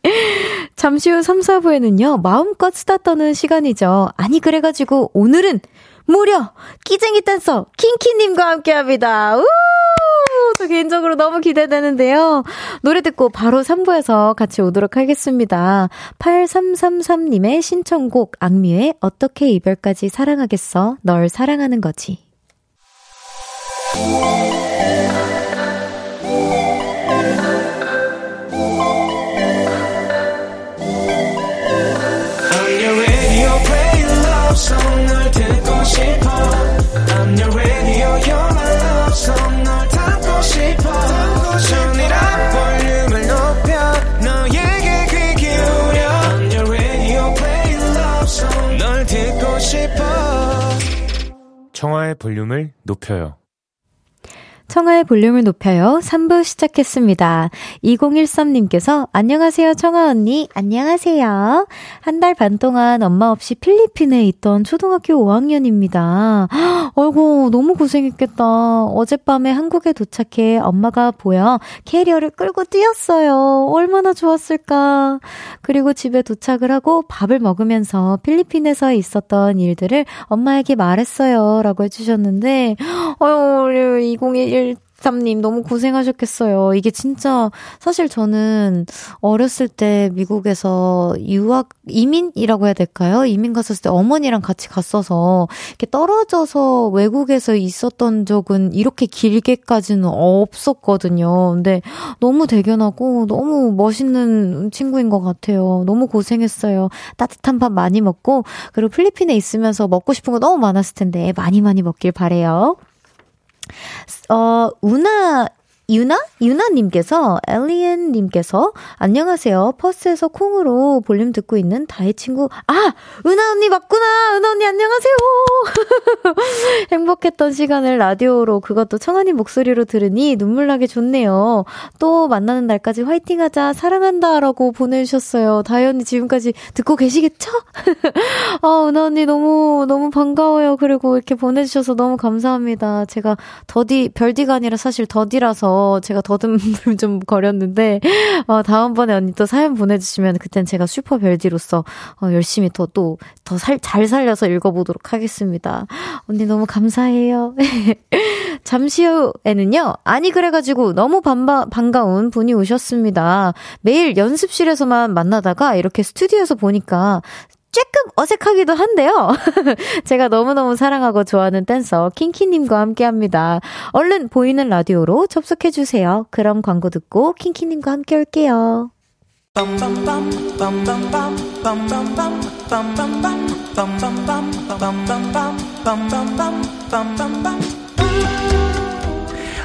잠시 후 3, 4부에는요, 마음껏 수다 떠는 시간이죠. 아니, 그래가지고 오늘은 무려 끼쟁이 댄서 킹키님과 함께 합니다. 우! 저 개인적으로 너무 기대되는데요. 노래 듣고 바로 3부에서 같이 오도록 하겠습니다. 8333님의 신청곡 악뮤의 어떻게 이별까지 사랑하겠어? 널 사랑하는 거지. 볼륨을 높여요. 청하의 볼륨을 높여요. 3부 시작했습니다. 2013님께서 안녕하세요 청하 언니. 안녕하세요. 한 달 반 동안 엄마 없이 필리핀에 있던 초등학교 5학년입니다. 아이고 너무 고생했겠다. 어젯밤에 한국에 도착해 엄마가 보여 캐리어를 끌고 뛰었어요. 얼마나 좋았을까. 그리고 집에 도착을 하고 밥을 먹으면서 필리핀에서 있었던 일들을 엄마에게 말했어요. 라고 해주셨는데 아유 우리 2011 13님 너무 고생하셨겠어요. 이게 진짜 사실 저는 어렸을 때 미국에서 유학 이민이라고 해야 될까요? 이민 갔었을 때 어머니랑 같이 갔어서 이렇게 떨어져서 외국에서 있었던 적은 이렇게 길게까지는 없었거든요. 근데 너무 대견하고 너무 멋있는 친구인 것 같아요. 너무 고생했어요. 따뜻한 밥 많이 먹고 그리고 필리핀에 있으면서 먹고 싶은 거 너무 많았을 텐데 많이 많이 먹길 바래요. 어, 우나 유나? 유나님께서, 엘리엔님께서, 안녕하세요. 퍼스에서 콩으로 볼륨 듣고 있는 다혜 친구, 아! 은하 언니 맞구나! 은하 언니 안녕하세요! 행복했던 시간을 라디오로 그것도 청아님 목소리로 들으니 눈물 나게 좋네요. 또 만나는 날까지 화이팅 하자, 사랑한다! 라고 보내주셨어요. 다혜 언니 지금까지 듣고 계시겠죠? 아, 은하 언니 너무, 너무 반가워요. 그리고 이렇게 보내주셔서 너무 감사합니다. 제가 더디, 별디가 아니라 사실 더디라서 제가 더듬을 좀 거렸는데, 어, 다음번에 언니 또 사연 보내주시면 그땐 제가 슈퍼 별디로서 어, 열심히 더 또, 더 살, 잘 살려서 읽어보도록 하겠습니다. 언니 너무 감사해요. 잠시 후에는요, 아니, 그래가지고 너무 반바, 반가운 분이 오셨습니다. 매일 연습실에서만 만나다가 이렇게 스튜디오에서 보니까 조금 어색하기도 한데요. 제가 너무너무 사랑하고 좋아하는 댄서 킹키님과 함께 합니다. 얼른 보이는 라디오로 접속해주세요. 그럼 광고 듣고 킹키님과 함께 올게요.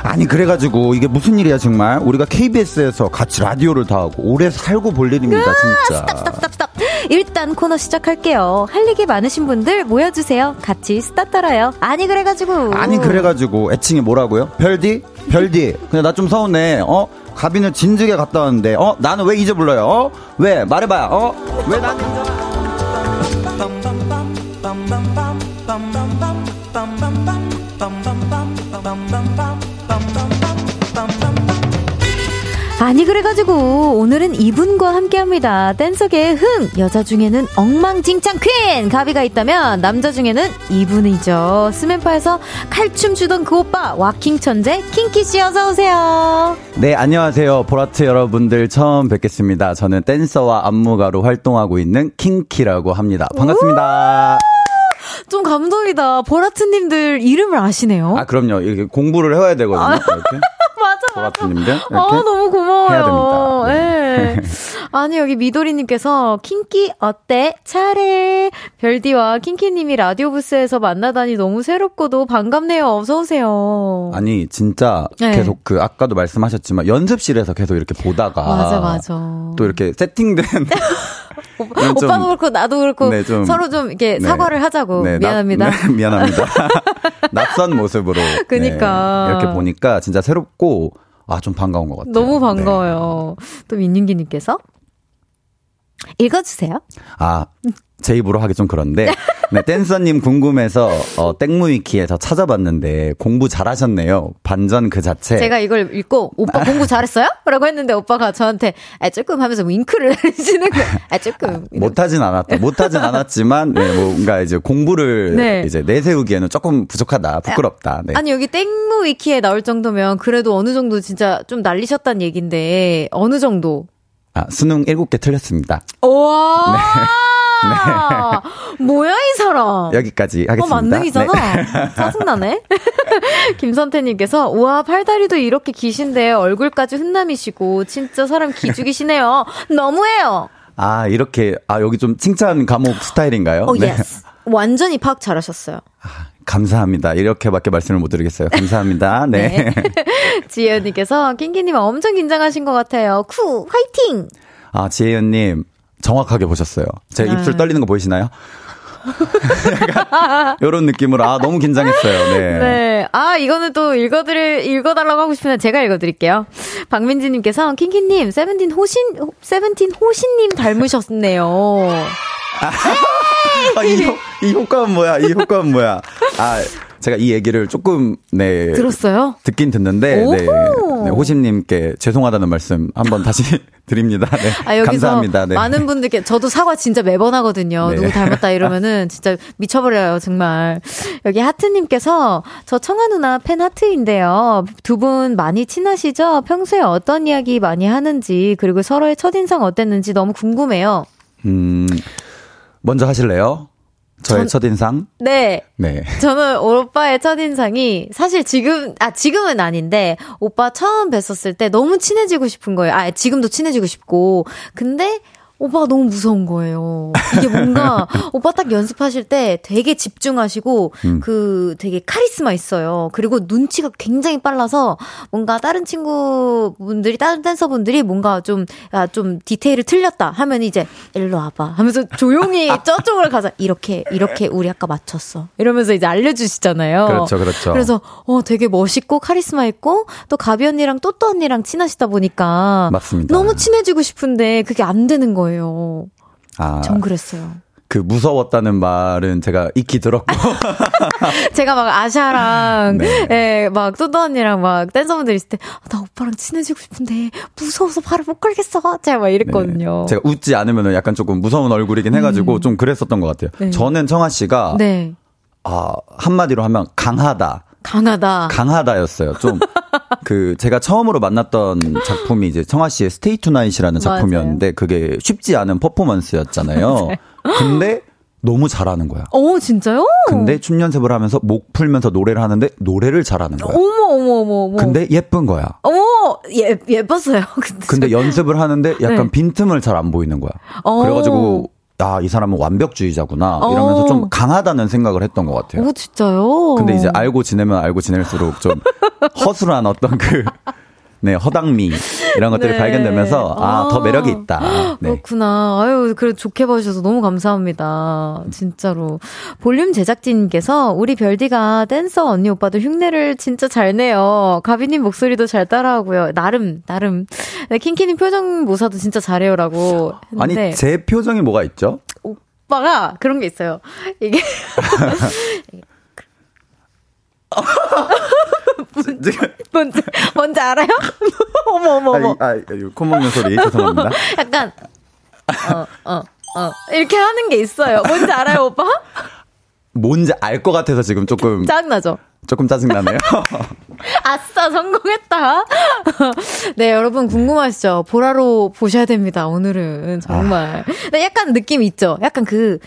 아니 그래가지고 이게 무슨 일이야 정말 우리가 KBS에서 같이 라디오를 다 하고 오래 살고 볼 일입니다 진짜. 스탑 스탑 스탑. 일단 코너 시작할게요. 할 얘기 많으신 분들 모여주세요. 같이 스타 떨어요. 아니 그래가지고. 아니 그래가지고 애칭이 뭐라고요? 별디? 별디. 근데 나좀 서운해. 어? 가비는 진즉에 갔다 왔는데 어? 나는 왜 이제 불러요? 어? 왜? 말해봐. 어? 왜 난? 아니 그래가지고 오늘은 이분과 함께합니다. 댄서계의 흥 여자 중에는 엉망진창 퀸 가비가 있다면 남자 중에는 이분이죠. 스맨파에서 칼춤 추던 그 오빠 와킹 천재 킹키 씨 어서 오세요. 네 안녕하세요 보라트 여러분들 처음 뵙겠습니다. 저는 댄서와 안무가로 활동하고 있는 킹키라고 합니다. 반갑습니다. 좀 감동이다. 보라트님들 이름을 아시네요. 아 그럼요. 이렇게 공부를 해야 되거든요. 이렇게. 이렇게. 아, 너무 고마워요. 네. 아니, 여기 미도리님께서, 킹키, 어때? 잘해. 별디와 킹키님이 라디오 부스에서 만나다니 너무 새롭고도 반갑네요. 어서오세요. 아니 진짜 네. 계속 그 아까도 말씀하셨지만 연습실에서 계속 이렇게 보다가 맞아, 맞아. 또 이렇게 세팅된 오빠, 좀- 오빠도 그렇고, 나도 그렇고, 네, 좀- 서로 좀 이렇게 네. 사과를 하자고. 네, 나- 미안합니다. 네, 미안합니다. 낯선 모습으로 그니까. 네, 이렇게 보니까 진짜 새롭고 아 좀 반가운 것 같아요. 너무 네. 반가워요. 또 민윤기님께서. 읽어주세요. 아, 제 입으로 하기 좀 그런데, 네, 댄서님 궁금해서, 어, 땡무위키에서 찾아봤는데, 공부 잘하셨네요. 반전 그 자체. 제가 이걸 읽고 오빠 공부 잘했어요? 라고 했는데 오빠가 저한테 아 조금 하면서 윙크를 해주시는 거예요. 아 조금. 못하진 않았다. 못하진 않았지만, 네, 뭔가 이제 공부를 네. 이제 내세우기에는 조금 부족하다. 부끄럽다. 네. 아니 여기 땡무 위키에 나올 정도면 그래도 어느 정도 진짜 좀 날리셨단 얘긴데 어느 정도? 아, 수능 7개 틀렸습니다. 우 와. 뭐야 이 사람? 네. 여기까지 어, 하겠습니다. 만능이잖아. 네. 짜증나네. 김선태님께서, 우와, 팔다리도 이렇게 기신데 얼굴까지 훈남이시고, 진짜 사람 기죽이시네요. 너무해요. 아, 이렇게, 아, 여기 좀 칭찬 감옥 스타일인가요? 오, 네. yes. 완전히 파악 잘하셨어요. 감사합니다. 이렇게밖에 말씀을 못 드리겠어요. 감사합니다. 네. 지혜언니께서, kinki님 엄청 긴장하신 것 같아요. 쿠, 화이팅! 아, 지혜연님, 정확하게 보셨어요. 제 네. 입술 떨리는 거 보이시나요? 요런 느낌으로, 아, 너무 긴장했어요. 네. 네. 아, 이거는 또 읽어드릴, 읽어달라고 하고 싶으면 제가 읽어드릴게요. 박민지님께서, 킹키님, 세븐틴 호신, 세븐틴 호신님 닮으셨네요. 아, 이, 효, 이 효과는 뭐야? 이 효과는 뭐야? 아, 제가 이 얘기를 조금, 네. 들었어요? 듣긴 듣는데, 네. 네, 호심님께 죄송하다는 말씀 한번 다시 드립니다. 네. 아, 여기서 감사합니다. 네. 많은 분들께 저도 사과 진짜 매번 하거든요. 네. 누구 닮았다 이러면은 진짜 미쳐버려요, 정말. 여기 하트님께서 저 청아 누나 팬 하트인데요. 두 분 많이 친하시죠? 평소에 어떤 이야기 많이 하는지 그리고 서로의 첫인상 어땠는지 너무 궁금해요. 음, 먼저 하실래요? 저의 전- 첫인상? 네. 네. 저는 오빠의 첫인상이 사실 지금, 아, 지금은 아닌데, 오빠 처음 뵀었을 때 너무 친해지고 싶은 거예요. 아, 지금도 친해지고 싶고. 근데, 오빠가 너무 무서운 거예요. 이게 뭔가, 오빠 딱 연습하실 때 되게 집중하시고, 음. 그 되게 카리스마 있어요. 그리고 눈치가 굉장히 빨라서, 뭔가 다른 친구분들이, 다른 댄서분들이 뭔가 좀, 아, 좀 디테일을 틀렸다 하면 이제, 일로 와봐. 하면서 조용히 저쪽으로 가서, 이렇게, 이렇게 우리 아까 맞췄어. 이러면서 이제 알려주시잖아요. 그렇죠, 그렇죠. 그래서, 어, 되게 멋있고, 카리스마 있고, 또 가비 언니랑 또또 언니랑 친하시다 보니까. 맞습니다. 너무 친해지고 싶은데, 그게 안 되는 거예요. 아, 전 그랬어요. 그 무서웠다는 말은 제가 익히 들었고. 제가 막 아샤랑, 네. 예, 막 또또 언니랑 막 댄서분들 있을 때, 아, 나 오빠랑 친해지고 싶은데, 무서워서 말을 못 걸겠어. 제가 막 이랬거든요. 네. 제가 웃지 않으면 약간 조금 무서운 얼굴이긴 해가지고 좀 그랬었던 것 같아요. 음. 네. 저는 청하 씨가 네. 아, 한마디로 하면 강하다. 강하다. 강하다였어요. 좀, 그, 제가 처음으로 만났던 작품이 이제 청하 씨의 Stay Tonight이라는. 작품이었는데, 그게 쉽지 않은 퍼포먼스였잖아요. 근데 너무 잘하는 거야. 어, 진짜요? 근데 춤 연습을 하면서 목 풀면서 노래를 하는데, 노래를 잘하는 거야. 어머, 어머, 어머, 어머. 근데 예쁜 거야. 어머, 예, 예뻤어요. 근데. 근데 연습을 하는데 약간 네. 빈틈을 잘 안 보이는 거야. 어. 그래가지고, 아, 이 사람은 완벽주의자구나. 이러면서 어. 좀 강하다는 생각을 했던 것 같아요. 오, 진짜요? 근데 이제 알고 지내면 알고 지낼수록 좀 허술한 어떤 그 네, 허당미 이런 것들이 네. 발견되면서 아, 더 아. 매력이 있다. 네. 그렇구나. 아유, 그래 좋게 봐 주셔서 너무 감사합니다. 진짜로. 볼륨 제작진님께서 우리 별디가 댄서 언니 오빠들 흉내를 진짜 잘 내요. 가비 님 목소리도 잘 따라하고요. 나름, 나름. 네, 킹키님 표정 모사도 진짜 잘해요라고 했는데 아니, 제 표정이 뭐가 있죠? 오빠가 그런 게 있어요. 이게 뭔지 뭔지 알아요? 어머 어머 어머. 아, 이- 아, 이- 코 먹는 소리 죄송합니다. 약간 어 어 어 이렇게 하는 게 있어요. 뭔지 알아요, 오빠? 뭔지 알 것 같아서 지금 조금 짜증나죠? 조금 짜증나네요. 아싸, 성공했다. 네, 여러분 궁금하시죠? 보라로 보셔야 됩니다, 오늘은. 정말. 근데 약간 느낌 있죠? 약간 그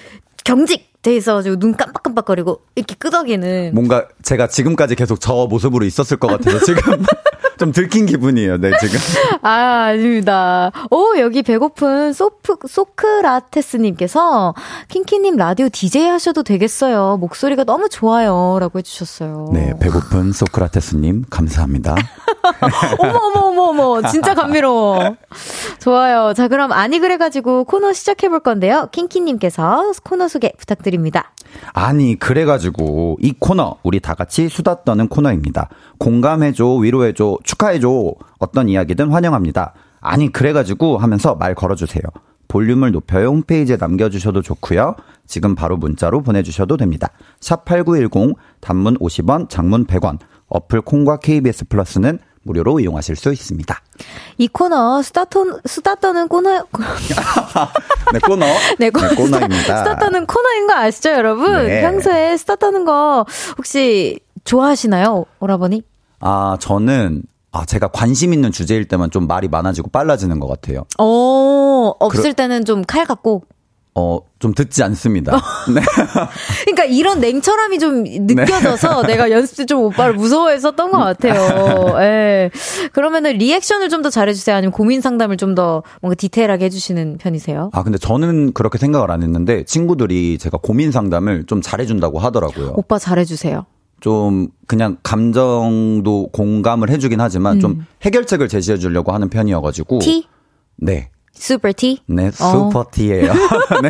경직 돼 있어가지고 눈 깜빡깜빡거리고 이렇게 끄덕이는. 뭔가 제가 지금까지 계속 저 모습으로 있었을 것 같아서 지금 좀 들킨 기분이에요. 네, 지금. 아, 아닙니다. 오, 여기 배고픈 소프, 소크라테스님께서 킹키님 라디오 DJ 하셔도 되겠어요. 목소리가 너무 좋아요. 라고 해주셨어요. 네, 배고픈 소크라테스님 감사합니다. 어머, 어머, 어머, 어머. 진짜 감미로워. 좋아요. 자, 그럼 아니 그래가지고 코너 시작해볼 건데요. 킹키님께서 코너 소개 부탁드립니다. 아니 그래가지고 이 코너 우리 다 같이 수다 떠는 코너입니다. 공감해줘, 위로해줘, 축하해줘 어떤 이야기든 환영합니다. 아니 그래가지고 하면서 말 걸어주세요. 볼륨을 높여요 홈페이지에 남겨주셔도 좋고요. 지금 바로 문자로 보내주셔도 됩니다. 샵 #8910 단문 50원, 장문 100원. 어플 콩과 KBS 플러스는 무료로 이용하실 수 있습니다. 이 코너 수다, 톤, 수다 떠는 코너, 네 코너, 네, 코- 코너입니다. 수다 떠는 코너인 거 아시죠, 여러분? 네. 평소에 수다 떠는 거 혹시 좋아하시나요, 오라버니? 아 저는 아 제가 관심 있는 주제일 때만 좀 말이 많아지고 빨라지는 것 같아요. 어, 없을 때는 좀칼 갖고. 어, 좀 듣지 않습니다. 네. 그러니까 이런 냉철함이 좀 느껴져서 내가 연습 때 좀 오빠를 무서워했었던 것 같아요. 예. 그러면은 리액션을 좀 더 잘해주세요. 아니면 고민 상담을 좀 더 뭔가 디테일하게 해주시는 편이세요? 아, 근데 저는 그렇게 생각을 안 했는데 친구들이 제가 고민 상담을 좀 잘해준다고 하더라고요. 오빠 잘해주세요. 좀 그냥 감정도 공감을 해주긴 하지만 좀 해결책을 제시해 주려고 하는 편이어가지고. T? 네. super T? 네, super T예요. 네.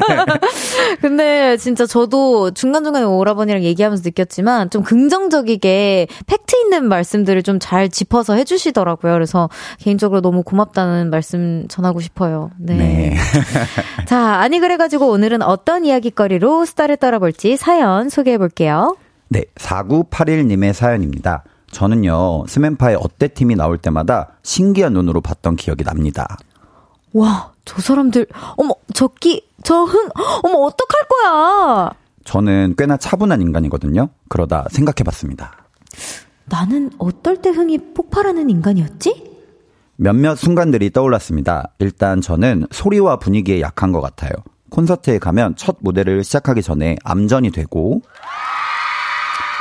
근데 진짜 저도 중간중간에 오라버니랑 얘기하면서 느꼈지만 좀 긍정적이게 팩트 있는 말씀들을 좀 잘 짚어서 해주시더라고요. 그래서 개인적으로 너무 고맙다는 말씀 전하고 싶어요. 네. 네. 자, 아니 그래가지고 오늘은 어떤 이야기거리로 수다를 떨어볼지 사연 소개해 볼게요. 네, 4981님의 사연입니다. 저는요, 스맨파의 어때 팀이 나올 때마다 신기한 눈으로 봤던 기억이 납니다. 와, 저 사람들, 어머, 저기, 저 흥, 어머, 어떡할 거야? 저는 꽤나 차분한 인간이거든요. 그러다 생각해 봤습니다. 나는 어떨 때 흥이 폭발하는 인간이었지? 몇몇 순간들이 떠올랐습니다. 일단 저는 소리와 분위기에 약한 것 같아요. 콘서트에 가면 첫 무대를 시작하기 전에 암전이 되고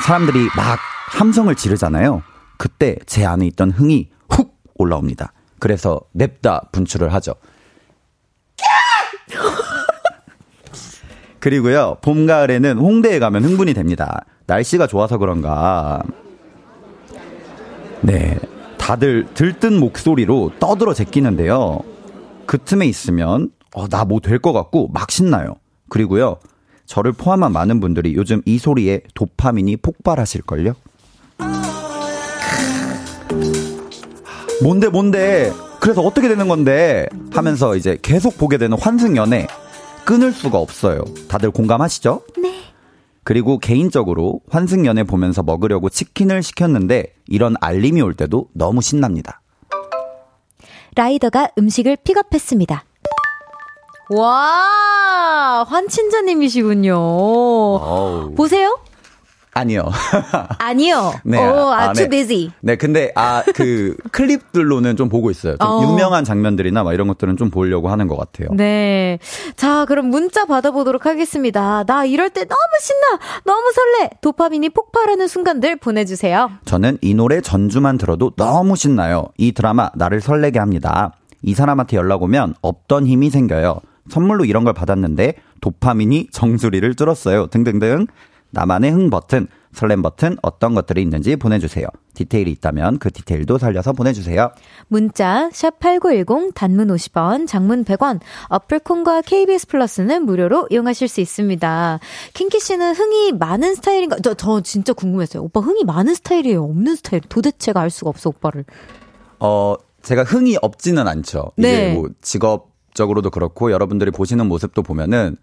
사람들이 막 함성을 지르잖아요. 그때 제 안에 있던 흥이 훅 올라옵니다. 그래서 냅다 분출을 하죠. 그리고요, 봄, 가을에는 홍대에 가면 흥분이 됩니다. 날씨가 좋아서 그런가. 네. 다들 들뜬 목소리로 떠들어 제끼는데요. 그 틈에 있으면, 어, 나 뭐 될 것 같고 막 신나요. 그리고요, 저를 포함한 많은 분들이 요즘 이 소리에 도파민이 폭발하실걸요? 뭔데, 뭔데? 그래서 어떻게 되는 건데? 하면서 이제 계속 보게 되는 환승연애. 끊을 수가 없어요. 다들 공감하시죠? 네. 그리고 개인적으로 환승연애 보면서 먹으려고 치킨을 시켰는데 이런 알림이 올 때도 너무 신납니다. 라이더가 음식을 픽업했습니다. 와, 환친자님이시군요. 어우. 보세요? 아니요. 아니요. 네. 오, 아, 아, too 네. busy. 네, 근데 아 그 클립들로는 좀 보고 있어요. 좀 어. 유명한 장면들이나 막 이런 것들은 좀 보려고 하는 것 같아요. 네. 자, 그럼 문자 받아보도록 하겠습니다. 나 이럴 때 너무 신나! 너무 설레! 도파민이 폭발하는 순간들 보내주세요. 저는 이 노래 전주만 들어도 너무 신나요. 이 드라마 나를 설레게 합니다. 이 사람한테 연락 오면 없던 힘이 생겨요. 선물로 이런 걸 받았는데 도파민이 정수리를 뚫었어요. 등등등. 나만의 흥 버튼 설렘 버튼 어떤 것들이 있는지 보내주세요. 디테일이 있다면 그 디테일도 살려서 보내주세요. 문자 샵8910 단문 50원, 장문 100원. 어플 콘과 KBS 플러스는 무료로 이용하실 수 있습니다. 킹키 씨는 흥이 많은 스타일인가? 저, 저 진짜 궁금했어요. 오빠 흥이 많은 스타일이에요? 없는 스타일? 도대체가 알 수가 없어, 오빠를. 어, 제가 흥이 없지는 않죠. 네. 이제 뭐 직업적으로도 그렇고 여러분들이 보시는 모습도 보면은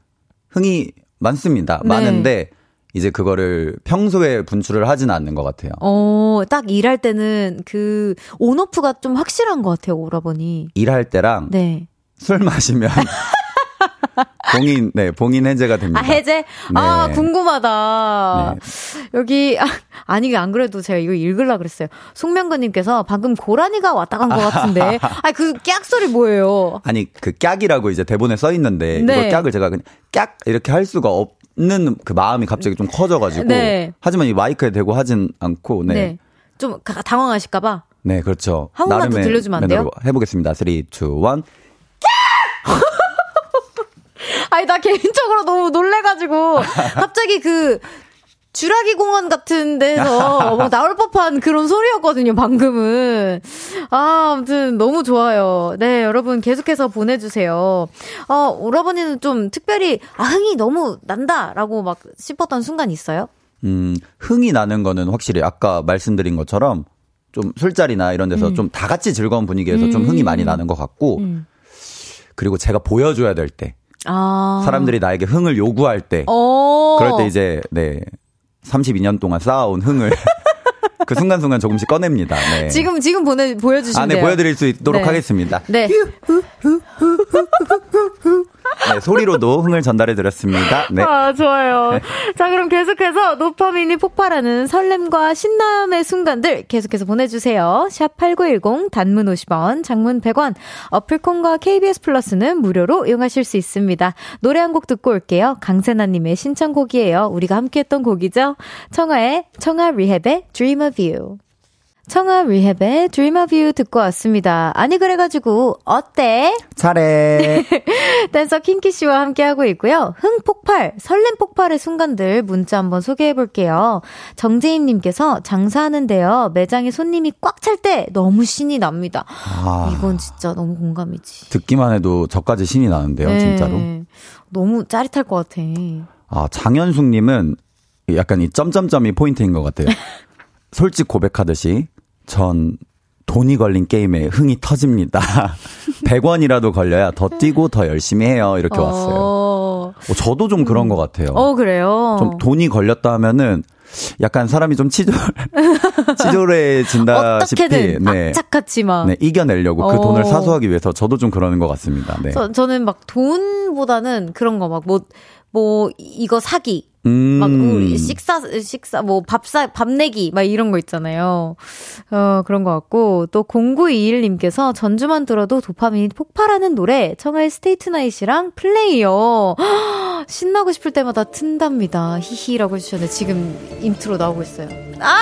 흥이 많습니다. 네. 많은데 이제 그거를 평소에 분출을 하진 않는 것 같아요. 어, 딱 일할 때는 그 온오프가 좀 확실한 것 같아요, 오라버니. 일할 때랑 네. 술 마시면 봉인 네 봉인 해제가 됩니다. 아, 해제? 아, 네. 궁금하다. 여기, 아, 아니, 안 그래도 제가 이거 읽으려고 그랬어요. 송명근님께서 방금 고라니가 왔다 간 것 같은데. 아, 그 깍 소리 뭐예요? 아니 그 깍이라고 이제 대본에 써 있는데 네. 이거 깍을 제가 그냥 깍 이렇게 할 수가 없 는 그 마음이 갑자기 좀 커져가지고 네. 하지만 이 마이크에 대고 하진 않고 네. 네. 네. 좀 가- 당황하실까봐. 그렇죠. 한 번만 더 들려주면 안 돼요? 해보겠습니다. 3, 2, 1. 아니, 나 개인적으로 너무 놀래가지고. 갑자기 그, 주라기 공원 같은 데서 막 나올 법한 그런 소리였거든요, 방금은. 아, 아무튼 너무 좋아요. 네, 여러분 계속해서 보내주세요. 어, 오라버니는 좀 특별히, 아, 흥이 너무 난다 라고 막 싶었던 순간 있어요? 음, 흥이 나는 거는 확실히 아까 말씀드린 것처럼 좀 술자리나 이런 데서 음. 좀다 같이 즐거운 분위기에서 좀 흥이 많이 나는 것 같고 음. 그리고 제가 보여줘야 될 때 아. 사람들이 나에게 흥을 요구할 때 어. 그럴 때 이제 네 32년 동안 쌓아온 흥을 그 순간순간 조금씩 꺼냅니다. 네. 지금, 지금 보내, 보여주시면 아, 네, 돼요. 보여드릴 수 있도록 네. 하겠습니다. 네. 네, 소리로도 흥을 전달해 드렸습니다. 네. 아, 좋아요. 자, 그럼 계속해서 도파민이 폭발하는 설렘과 신남의 순간들 계속해서 보내주세요. 샵8910 단문 50원, 장문 100원, 어플콘과 KBS 플러스는 무료로 이용하실 수 있습니다. 노래 한 곡 듣고 올게요. 강세나님의 신청곡이에요. 우리가 함께 했던 곡이죠. 청하의, 청하 리헵의 Dream of You. 청아 리헵의 Dream of You 듣고 왔습니다. 아니 그래가지고 어때? 차례. 댄서 킹키 씨와 함께하고 있고요. 흥 폭발, 설렘 폭발의 순간들 문자 한번 소개해 볼게요. 정재인님께서 장사하는데요. 매장에 손님이 꽉 찰 때 너무 신이 납니다. 아, 이건 진짜 너무 공감이지. 듣기만 해도 저까지 신이 나는데요, 네. 진짜로. 너무 짜릿할 것 같아. 아, 장현숙님은 약간 이 점점점이 포인트인 것 같아요. 솔직 고백하듯이 전 돈이 걸린 게임에 흥이 터집니다. 100원이라도 걸려야 더 뛰고 더 열심히 해요. 이렇게 왔어요. 어, 어, 저도 좀 그런 것 같아요. 어, 그래요. 좀 돈이 걸렸다 하면은 약간 사람이 좀 치졸, 치졸해진다시피 어떻게든 네. 악착같이 막. 네, 이겨내려고 그 어. 돈을 사수하기 위해서 저도 좀 그러는 것 같습니다. 네. 저, 저는 막 돈보다는 그런 거 막 뭐, 뭐, 이거 사기. 음. 막 우리 식사 식사 뭐 밥사 밥 내기 막 이런 거 있잖아요. 어 그런 것 같고 또 0921님께서 전주만 들어도 도파민이 폭발하는 노래 청하의 Stay Tonight이랑 Play 어 신나고 싶을 때마다 튼답니다. 히히라고 해주셨는데 지금 인트로 나오고 있어요. 아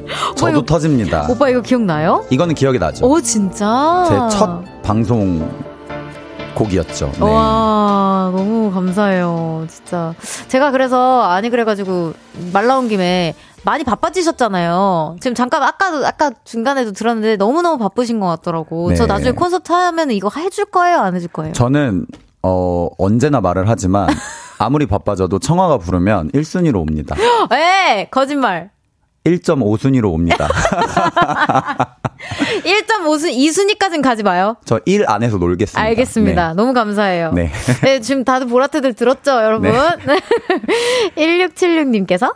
저도 이거- 터집니다. 오빠 이거 기억나요? 이거는 기억이 나죠. 오 진짜 제 첫 방송 곡이었죠. 네. 와, 너무 감사해요. 진짜. 제가 그래서, 아니, 그래가지고, 말 나온 김에, 많이 바빠지셨잖아요. 지금 잠깐, 아까도, 아까 중간에도 들었는데, 너무 너무 바쁘신 것 같더라고. 네. 저 나중에 콘서트 하면 이거 해줄 거예요? 안 해줄 거예요? 저는 어 언제나 말을 하지만 아무리 바빠져도 청아가 부르면 1순위로 옵니다. 에 거짓말. 1.5순위로 옵니다. 1.5순위, 2순위까지는 가지 마요. 저 1 안에서 놀겠습니다. 알겠습니다. 너무 감사해요. 네. 네, 지금 다들 보라트들 들었죠, 여러분? 1676님께서?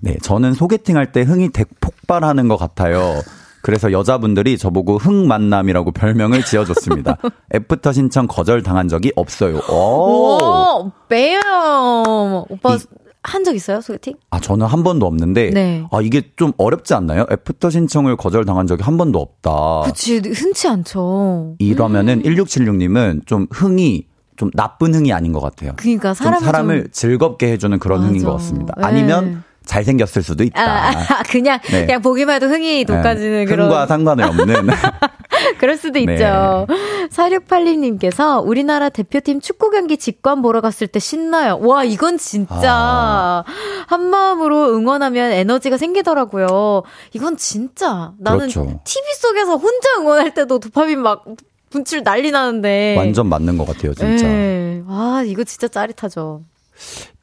네, 저는 소개팅 할 때 흥이 대폭발하는 것 같아요. 그래서 여자분들이 저보고 흥 만남이라고 별명을 지어줬습니다. 애프터 신청 거절 당한 적이 없어요. 오. 오, 매요. 오빠 이- 한 적 있어요 소개팅? 아, 저는 한 번도 없는데, 네. 아, 이게 좀 어렵지 않나요? 애프터 신청을 거절 당한 적이 한 번도 없다. 그치 흔치 않죠. 이러면은 1676님은 좀 흥이 좀 나쁜 흥이 아닌 것 같아요. 그러니까 좀 사람을 사람을 좀- 즐겁게 해주는 그런 흥인 맞아. 것 같습니다. 네. 아니면 잘생겼을 수도 있다. 아, 아, 그냥 네. 그냥 보기만 해도 흥이 돋아지는 네. 그런. 흥과 상관을 없는. 그럴 수도 네. 있죠. 4682님께서 우리나라 대표팀 축구 경기 직관 보러 갔을 때 신나요. 와, 이건 진짜 아. 한 마음으로 응원하면 에너지가 생기더라고요. 이건 진짜 나는 그렇죠. TV 속에서 혼자 응원할 때도 도파민 막 분출 난리 나는데. 완전 맞는 것 같아요, 진짜. 네. 와, 이거 진짜 짜릿하죠.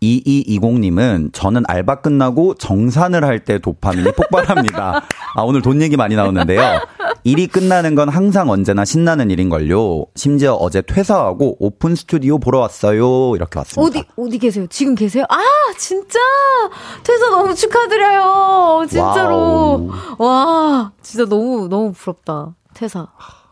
2220님은 저는 알바 끝나고 정산을 할 때 도파민이 폭발합니다. 아, 오늘 돈 얘기 많이 나오는데요. 일이 끝나는 건 항상 언제나 신나는 일인걸요. 심지어 어제 퇴사하고 오픈 스튜디오 보러 왔어요. 이렇게 왔습니다. 어디, 어디 계세요? 지금 계세요? 아, 진짜! 퇴사 너무 축하드려요. 진짜로. wow. 와, 진짜 너무, 너무 부럽다. 퇴사.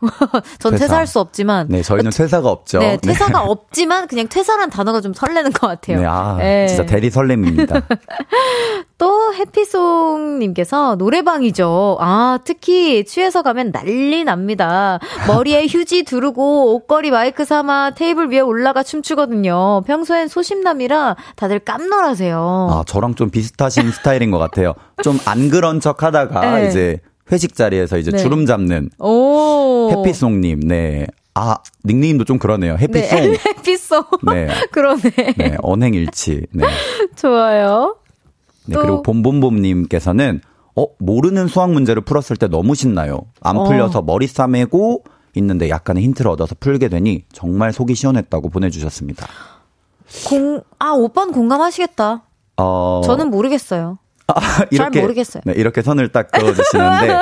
전 퇴사. 퇴사할 수 없지만. 네, 저희는 퇴사가 없죠. 네, 퇴사가 네. 없지만 그냥 퇴사란 단어가 좀 설레는 것 같아요. 네, 아, 네. 진짜 대리 설렘입니다. 또 해피송님께서 노래방이죠. 아, 특히 취해서 가면 난리 납니다. 머리에 휴지 두르고 옷걸이 마이크 삼아 테이블 위에 올라가 춤추거든요. 평소엔 소심남이라 다들 깜놀하세요. 아, 저랑 좀 비슷하신 스타일인 것 같아요. 좀 안 그런 척 하다가 네. 이제 회식 자리에서 이제 네. 주름 잡는 해피송님, 네. 아, 닉네임도 좀 그러네요. 해피송. 네, 해피송. 네. 그러네. 네, 언행일치. 네. 좋아요. 네, 그리고 봄봄봄님께서는, 어, 모르는 수학 문제를 풀었을 때 너무 신나요. 안 풀려서 어. 머리 싸매고 있는데 약간의 힌트를 얻어서 풀게 되니 정말 속이 시원했다고 보내주셨습니다. 공, 아, 오빠는 공감하시겠다. 어. 저는 모르겠어요. 아, 이렇게, 잘 모르겠어요. 네, 이렇게 선을 딱 그어주시는데,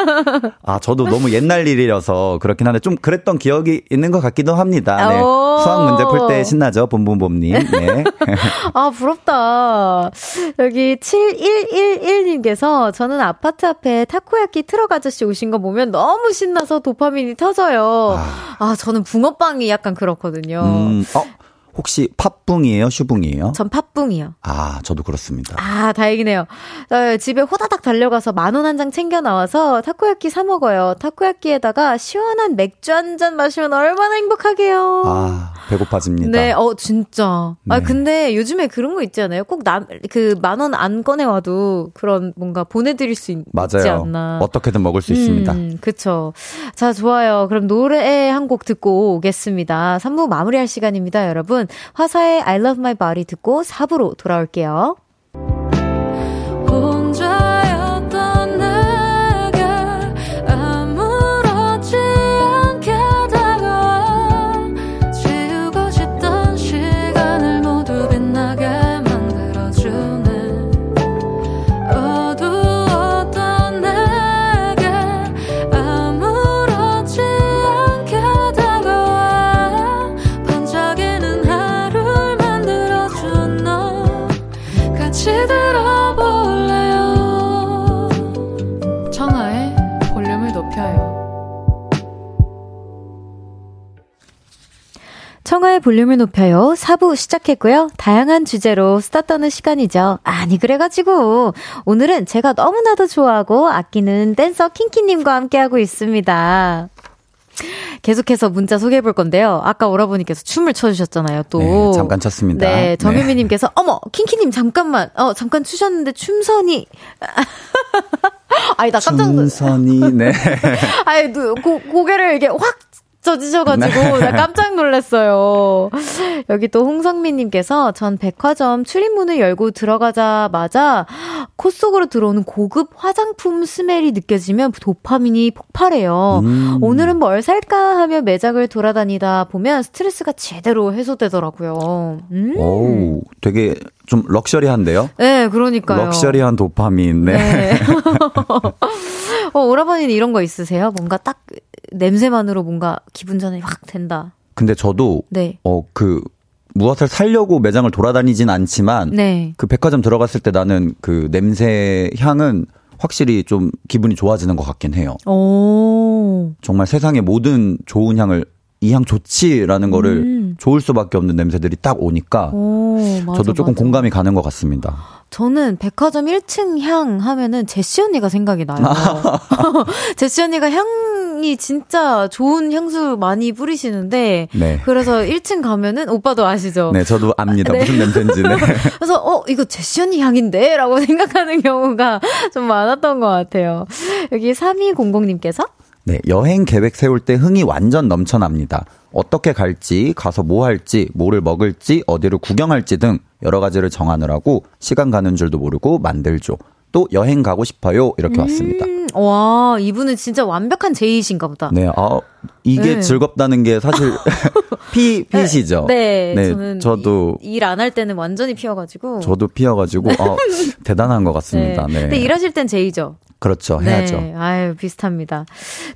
아, 저도 너무 옛날 일이라서 그렇긴 한데 좀 그랬던 기억이 있는 것 같기도 합니다. 네. 수학 문제 풀 때 신나죠, 봄봄봄님. 네. 아, 부럽다. 여기 7111님께서 저는 아파트 앞에 타코야키 트럭 아저씨 오신 거 보면 너무 신나서 도파민이 터져요. 아, 아 저는 붕어빵이 약간 그렇거든요. 음, 어, 혹시 팥붕이에요, 슈붕이에요? 전 팥붕이요. 아, 저도 그렇습니다. 아, 다행이네요. 어, 집에 호다닥 달려가서 만 원 한 장 챙겨 나와서 타코야끼 사 먹어요. 타코야끼에다가 시원한 맥주 한 잔 마시면 얼마나 행복하게요. 아, 배고파집니다. 네, 어, 진짜. 아, 네. 아, 근데 요즘에 그런 거 있잖아요. 꼭 남, 그 만 원 안 꺼내 와도 그런 뭔가 보내드릴 수 있, 지 않나. 어떻게든 먹을 수 음, 있습니다. 그쵸. 자, 좋아요. 그럼 노래 한 곡 듣고 오겠습니다. 3부 마무리할 시간입니다. 여러분 화사의 I Love My Body 듣고 4부로 돌아올게요. 청하의 볼륨을 높여요. 4부 시작했고요. 다양한 주제로 수다 떠는 시간이죠. 아니, 그래가지고, 오늘은 제가 너무나도 좋아하고 아끼는 댄서 킹키님과 함께하고 있습니다. 계속해서 문자 소개해 볼 건데요. 아까 오라버니께서 춤을 춰주셨잖아요, 또. 네, 잠깐 췄습니다. 네, 정유미님께서, 네. 어머, 킹키님, 잠깐만. 어, 잠깐 추셨는데 춤선이. 아니, 나 깜짝 놀랐어. 춤선이, 네. 아니, 고, 고개를 이렇게 확 젖으셔가지고 네. 나 깜짝 놀랐어요. 여기 또 홍성민님께서 전 백화점 출입문을 열고 들어가자마자 코 속으로 들어오는 고급 화장품 스멜이 느껴지면 도파민이 폭발해요. 음. 오늘은 뭘 살까 하며 매장을 돌아다니다 보면 스트레스가 제대로 해소되더라고요. 음. 오, 되게 좀 럭셔리한데요? 네, 그러니까요. 럭셔리한 도파민. 네. 네. 어, 오라버니는 이런 거 있으세요? 뭔가 딱 냄새만으로 뭔가 기분 전환이 확 된다. 근데 저도 네. 어그 무엇을 살려고 매장을 돌아다니진 않지만 네. 그 백화점 들어갔을 때 나는 그 냄새 향은 확실히 좀 기분이 좋아지는 것 같긴 해요. 오. 정말 세상의 모든 좋은 향을 이향 좋지라는 거를 음. 좋을 수밖에 없는 냄새들이 딱 오니까 오, 맞아, 저도 조금 맞아. 공감이 가는 것 같습니다. 저는 백화점 1층 향 하면은 제시 언니가 생각이 나요. 제시 언니가 향이 진짜 좋은 향수 많이 뿌리시는데 네. 그래서 1층 가면은 오빠도 아시죠? 네, 저도 압니다. 네. 무슨 냄새인지. 네. 그래서 어 이거 제시 언니 향인데라고 생각하는 경우가 좀 많았던 것 같아요. 여기 3200님께서 네, 여행 계획 세울 때 흥이 완전 넘쳐납니다. 어떻게 갈지, 가서 뭐 할지, 뭐를 먹을지, 어디를 구경할지 등 여러 가지를 정하느라고 시간 가는 줄도 모르고 만들죠. 또 여행 가고 싶어요. 이렇게 왔습니다. 음, 와, 이분은 진짜 완벽한 제이신가 보다. 네, 아, 이게 네. 즐겁다는 게 사실 피, 피시죠? 네, 네, 저는 저도, 일 안 할 때는 완전히 피어가지고. 저도 피어가지고, 아, 대단한 것 같습니다. 네. 근데 일하실 땐 제이죠. 그렇죠. 해야죠. 네, 아유, 비슷합니다.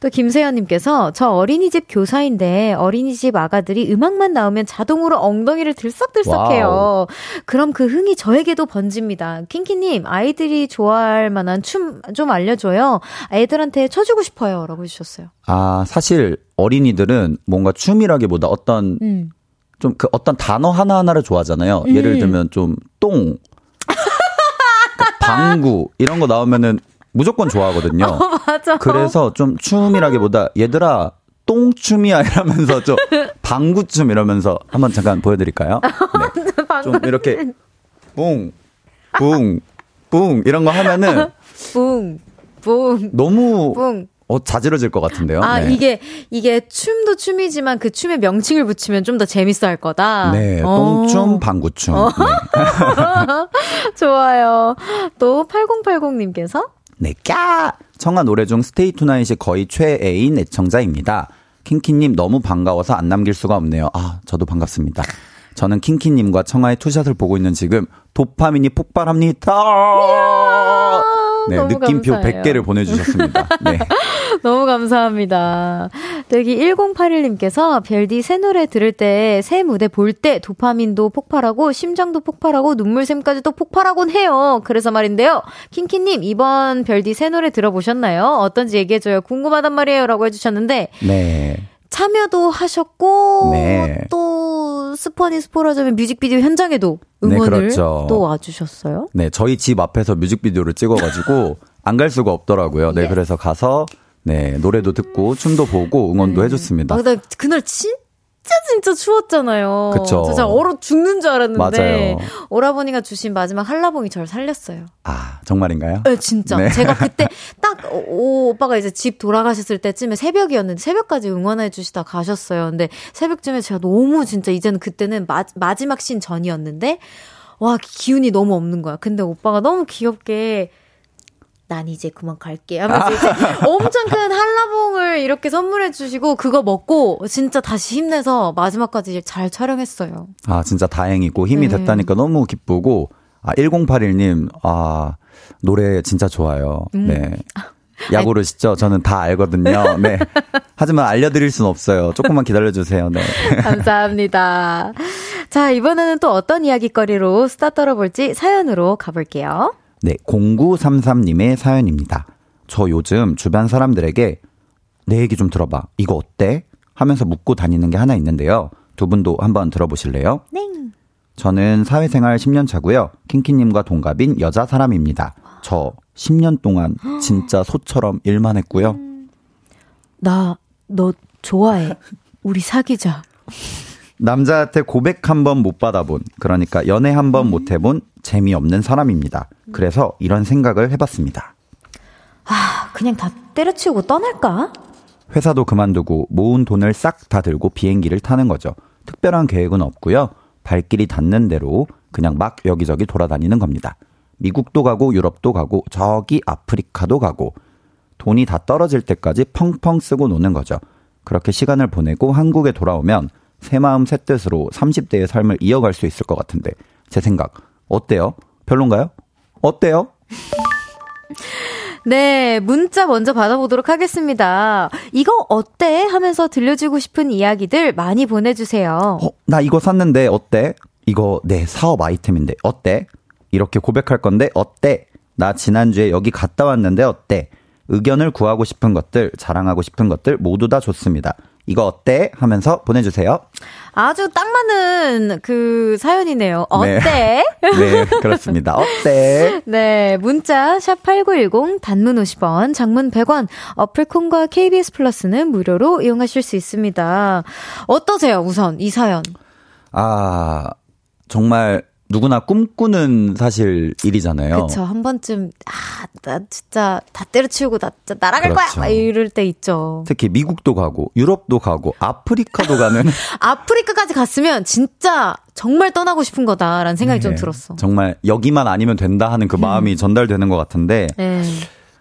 또 김세연님께서 저 어린이집 교사인데 어린이집 아가들이 음악만 나오면 자동으로 엉덩이를 들썩들썩해요. wow. 그럼 그 흥이 저에게도 번집니다. 킹키님, 아이들이 좋아할 만한 춤 좀 알려줘요. 아이들한테 쳐주고 싶어요. 라고 해주셨어요. 아, 사실 어린이들은 뭔가 춤이라기보다 어떤 음. 좀그 어떤 단어 하나하나를 좋아하잖아요. 예를 들면 좀 똥, 그러니까 방구 이런 거 나오면은 무조건 좋아하거든요. 맞아. 그래서 좀 춤이라기보다 얘들아 똥춤이야 이러면서 좀 방구춤 이러면서 한번 잠깐 보여드릴까요? 네. 좀 이렇게 뿡, 뿡, 뿡 이런 거 하면은 뿡, 뿡, 너무 뿡. 어, 자지러질 것 같은데요. 아, 네. 이게, 이게 춤도 춤이지만 그 춤에 명칭을 붙이면 좀 더 재밌어 할 거다. 네, 어. 똥춤, 방구춤. 네. 좋아요. 또 8080님께서 네, 까! 청하 노래 중 Stay Tonight이 거의 최애인 애청자입니다. 킹키님 너무 반가워서 안 남길 수가 없네요. 아, 저도 반갑습니다. 저는 킹키님과 청하의 투샷을 보고 있는 지금 도파민이 폭발합니다. 네, 느낌표 감사해요. 100개를 보내주셨습니다. 네. 너무 감사합니다. 또 여기 1081님께서 별디 새 노래 들을 때, 새 무대 볼 때 도파민도 폭발하고 심장도 폭발하고 눈물샘까지도 폭발하곤 해요. 그래서 말인데요. 킹키님 이번 별디 새 노래 들어보셨나요? 어떤지 얘기해줘요. 궁금하단 말이에요. 라고 해주셨는데 네. 참여도 하셨고 네. 또 스퍼니 스포라자면 뮤직비디오 현장에도 네, 응원을 그렇죠. 또 와주셨어요. 네, 저희 집 앞에서 뮤직비디오를 찍어가지고 안 갈 수가 없더라고요. 네, 예. 그래서 가서 네, 노래도 듣고 춤도 보고 응원도 해줬습니다. 아, 그날 진짜 진짜 추웠잖아요. 그쵸. 진짜 얼어 죽는 줄 알았는데 맞아요. 오라버니가 주신 마지막 한라봉이 저를 살렸어요. 아, 정말인가요? 네, 진짜. 네. 제가 그때 딱 오, 오빠가 이제 집 돌아가셨을 때쯤에 새벽이었는데 새벽까지 응원해 주시다 가셨어요. 근데 새벽쯤에 제가 너무 진짜 이제는 그때는 마, 마지막 신 전이었는데 와 기운이 너무 없는 거야. 근데 오빠가 너무 귀엽게 난 이제 그만 갈게 하면서 이제 엄청 큰 한라봉을 이렇게 선물해 주시고 그거 먹고 진짜 다시 힘내서 마지막까지 잘 촬영했어요. 아, 진짜 다행이고 힘이 네. 됐다니까 너무 기쁘고 아, 1081님, 아, 노래 진짜 좋아요. 음. 네. 약 오르시죠? 저는 다 알거든요. 네. 하지만 알려드릴 순 없어요. 조금만 기다려주세요. 네. 감사합니다. 자, 이번에는 또 어떤 이야기거리로 수다 떨어볼지 사연으로 가볼게요. 네. 0933님의 사연입니다. 저 요즘 주변 사람들에게 내 얘기 좀 들어봐. 이거 어때? 하면서 묻고 다니는 게 하나 있는데요. 두 분도 한번 들어보실래요? 네. 저는 사회생활 10년 차고요. 킹키님과 동갑인 여자 사람입니다. 저 10년 동안 진짜 소처럼 일만 했고요. 나, 너 좋아해. 우리 사귀자. 남자한테 고백 한 번 못 받아본, 그러니까 연애 한 번못 해본 재미없는 사람입니다. 그래서 이런 생각을 해봤습니다. 아, 그냥 다 때려치우고 떠날까? 회사도 그만두고 모은 돈을 싹 다 들고 비행기를 타는 거죠. 특별한 계획은 없고요. 발길이 닿는 대로 그냥 막 여기저기 돌아다니는 겁니다. 미국도 가고 유럽도 가고 저기 아프리카도 가고 돈이 다 떨어질 때까지 펑펑 쓰고 노는 거죠. 그렇게 시간을 보내고 한국에 돌아오면 새 마음 새 뜻으로 30대의 삶을 이어갈 수 있을 것 같은데 제 생각 어때요? 별론가요? 어때요? 네, 문자 먼저 받아보도록 하겠습니다. 이거 어때? 하면서 들려주고 싶은 이야기들 많이 보내주세요. 어, 나 이거 샀는데 어때? 이거 내 사업 아이템인데 어때? 이렇게 고백할 건데 어때? 나 지난주에 여기 갔다 왔는데 어때? 의견을 구하고 싶은 것들, 자랑하고 싶은 것들 모두 다 좋습니다. 이거 어때? 하면서 보내주세요. 아주 딱 맞는 그 사연이네요. 네. 어때? 네, 그렇습니다. 어때? 네, 문자 샵8910 단문 50원, 장문 100원. 어플 콘과 KBS 플러스는 무료로 이용하실 수 있습니다. 어떠세요? 우선 이 사연. 아, 정말 누구나 꿈꾸는 사실 일이잖아요. 그쵸. 한 번쯤, 아, 나 진짜 다 때려치우고 나 진짜 날아갈 그렇죠. 거야! 막 이럴 때 있죠. 특히 미국도 가고 유럽도 가고 아프리카도 가는 아프리카까지 갔으면 진짜 정말 떠나고 싶은 거다라는 생각이 좀 네, 들었어. 정말 여기만 아니면 된다 하는 그 마음이 전달되는 것 같은데 네.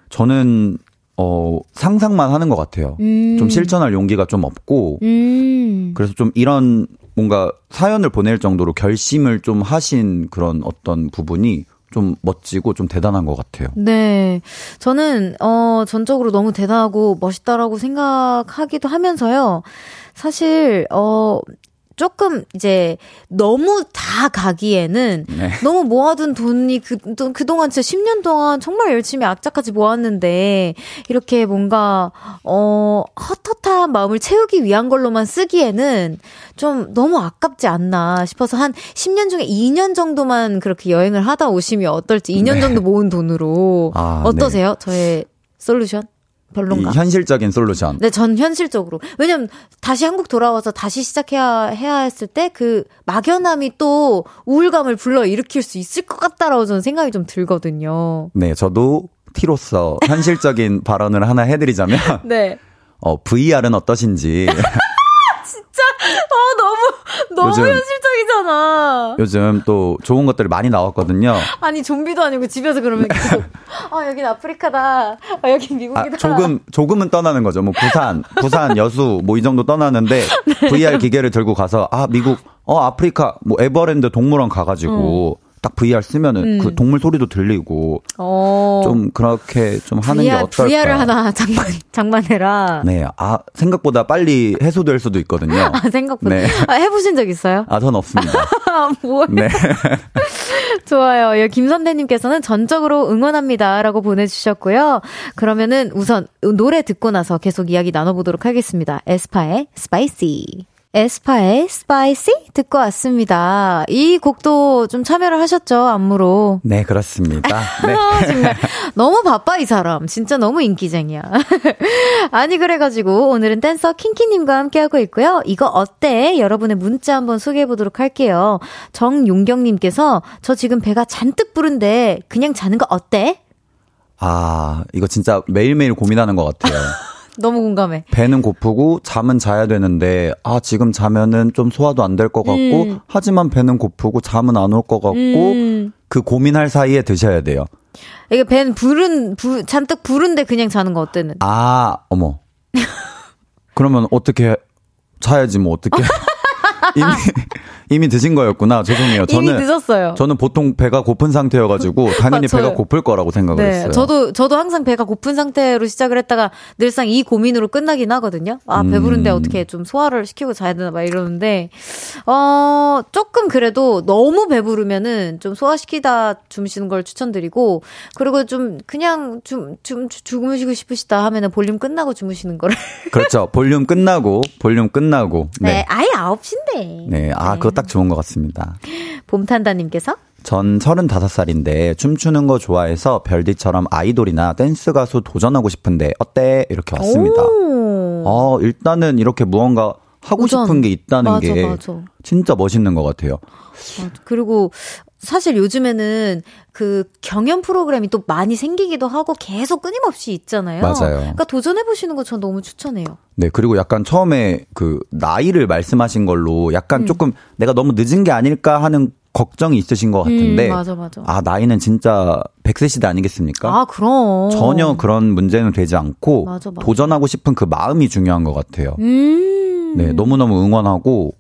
저는 어 상상만 하는 것 같아요. 음. 좀 실천할 용기가 좀 없고 음. 그래서 좀 이런 뭔가 사연을 보낼 정도로 결심을 좀 하신 그런 어떤 부분이 좀 멋지고 좀 대단한 것 같아요. 네. 저는, 어, 전적으로 너무 대단하고 멋있다라고 생각하기도 하면서요. 사실, 어, 조금 이제 너무 다 가기에는 네. 너무 모아둔 돈이 그, 또 그동안 진짜 10년 동안 정말 열심히 악착같이 모았는데 이렇게 뭔가, 어, 헛헛한 마음을 채우기 위한 걸로만 쓰기에는 좀 너무 아깝지 않나 싶어서 한 10년 중에 2년 정도만 그렇게 여행을 하다 오시면 어떨지 2년 네. 정도 모은 돈으로 아, 어떠세요? 저의 솔루션? 이 별론가? 현실적인 솔루션. 네, 전 현실적으로. 왜냐면 다시 한국 돌아와서 다시 시작해야 해야 했을 때 그 막연함이 또 우울감을 불러 일으킬 수 있을 것 같다라고 저는 생각이 좀 들거든요. 네, 저도 T로서 현실적인 발언을 하나 해드리자면 네. 어, VR은 어떠신지 어, 너무 너무 현실 적이잖아. 요즘 또 좋은 것들이 많이 나왔거든요. 아니 좀비도 아니고 집에서 그러면 계속 아 여긴 아프리카다. 아 여긴 미국이다. 아, 조금 조금은 떠나는 거죠. 뭐 부산, 부산 여수 뭐 이 정도 떠나는데 네. VR 기계를 들고 가서 아 미국 어 아프리카 뭐 에버랜드 동물원 가가지고 딱 VR 쓰면은 음. 그 동물 소리도 들리고 어. 좀 그렇게 좀 하는 게 VR, 어떨까? VR을 하나 장만 장만해라. 네, 아 생각보다 빨리 해소될 수도 있거든요. 아 생각보다 네. 아, 해보신 적 있어요? 아, 전 없습니다. 아 뭐야? 네. 좋아요. 예, 김선배님께서는 전적으로 응원합니다라고 보내주셨고요. 그러면은 우선 노래 듣고 나서 계속 이야기 나눠보도록 하겠습니다. 에스파의 Spicy. 에스파의 Spicy 듣고 왔습니다. 이 곡도 좀 참여를 하셨죠, 안무로. 네, 그렇습니다. 네. 아, 정말 너무 바빠 이 사람 진짜 너무 인기쟁이야 아니 그래가지고 오늘은 댄서 킹키님과 함께하고 있고요 이거 어때 여러분의 문자 한번 소개해보도록 할게요 정용경님께서 저 지금 배가 잔뜩 부른데 그냥 자는 거 어때 아, 이거 진짜 매일매일 고민하는 것 같아요. 너무 공감해 배는 고프고 잠은 자야 되는데 아 지금 자면은 좀 소화도 안 될 것 같고 음. 하지만 배는 고프고 잠은 안 올 것 같고 음. 그 고민할 사이에 드셔야 돼요. 이게 배는 부른 부, 잔뜩 부른데 그냥 자는 거 어때는 아 어머 그러면 어떻게 자야지 뭐 어떻게 이미 이미 드신 거였구나 죄송해요. 이미 저는 늦었어요 저는 보통 배가 고픈 상태여가지고 당연히 맞아요. 배가 고플 거라고 생각을 네, 했어요. 저도 저도 항상 배가 고픈 상태로 시작을 했다가 늘상 이 고민으로 끝나긴 하거든요. 아 배부른데 음. 어떻게 좀 소화를 시키고 자야 되나 막 이러는데 어 조금 그래도 너무 배부르면은 좀 소화시키다 주무시는 걸 추천드리고 그리고 좀 그냥 좀좀 주무시고 싶으시다 하면은 볼륨 끝나고 주무시는 거를 그렇죠. 볼륨 끝나고 볼륨 끝나고 네, 네. 아예 9시인데 네, 아, 그거 딱 좋은 것 같습니다. 봄탄다님께서 전 35살인데 춤추는 거 좋아해서 별디처럼 아이돌이나 댄스 가수 도전하고 싶은데 어때? 이렇게 왔습니다. 오. 어, 일단은 이렇게 무언가 하고 도전. 싶은 게 있다는 맞아, 게 맞아. 진짜 멋있는 것 같아요. 맞아. 그리고 사실 요즘에는 그 경연 프로그램이 또 많이 생기기도 하고 계속 끊임없이 있잖아요. 맞아요. 그러니까 도전해 보시는 거 전 너무 추천해요. 네, 그리고 약간 처음에 그 나이를 말씀하신 걸로 약간 음. 조금 내가 너무 늦은 게 아닐까 하는 걱정이 있으신 것 같은데 음, 맞아 맞아. 아, 나이는 진짜 100세 시대 아니겠습니까? 아, 그럼. 전혀 그런 문제는 되지 않고 맞아, 맞아. 도전하고 싶은 그 마음이 중요한 것 같아요. 음. 네, 너무너무 응원하고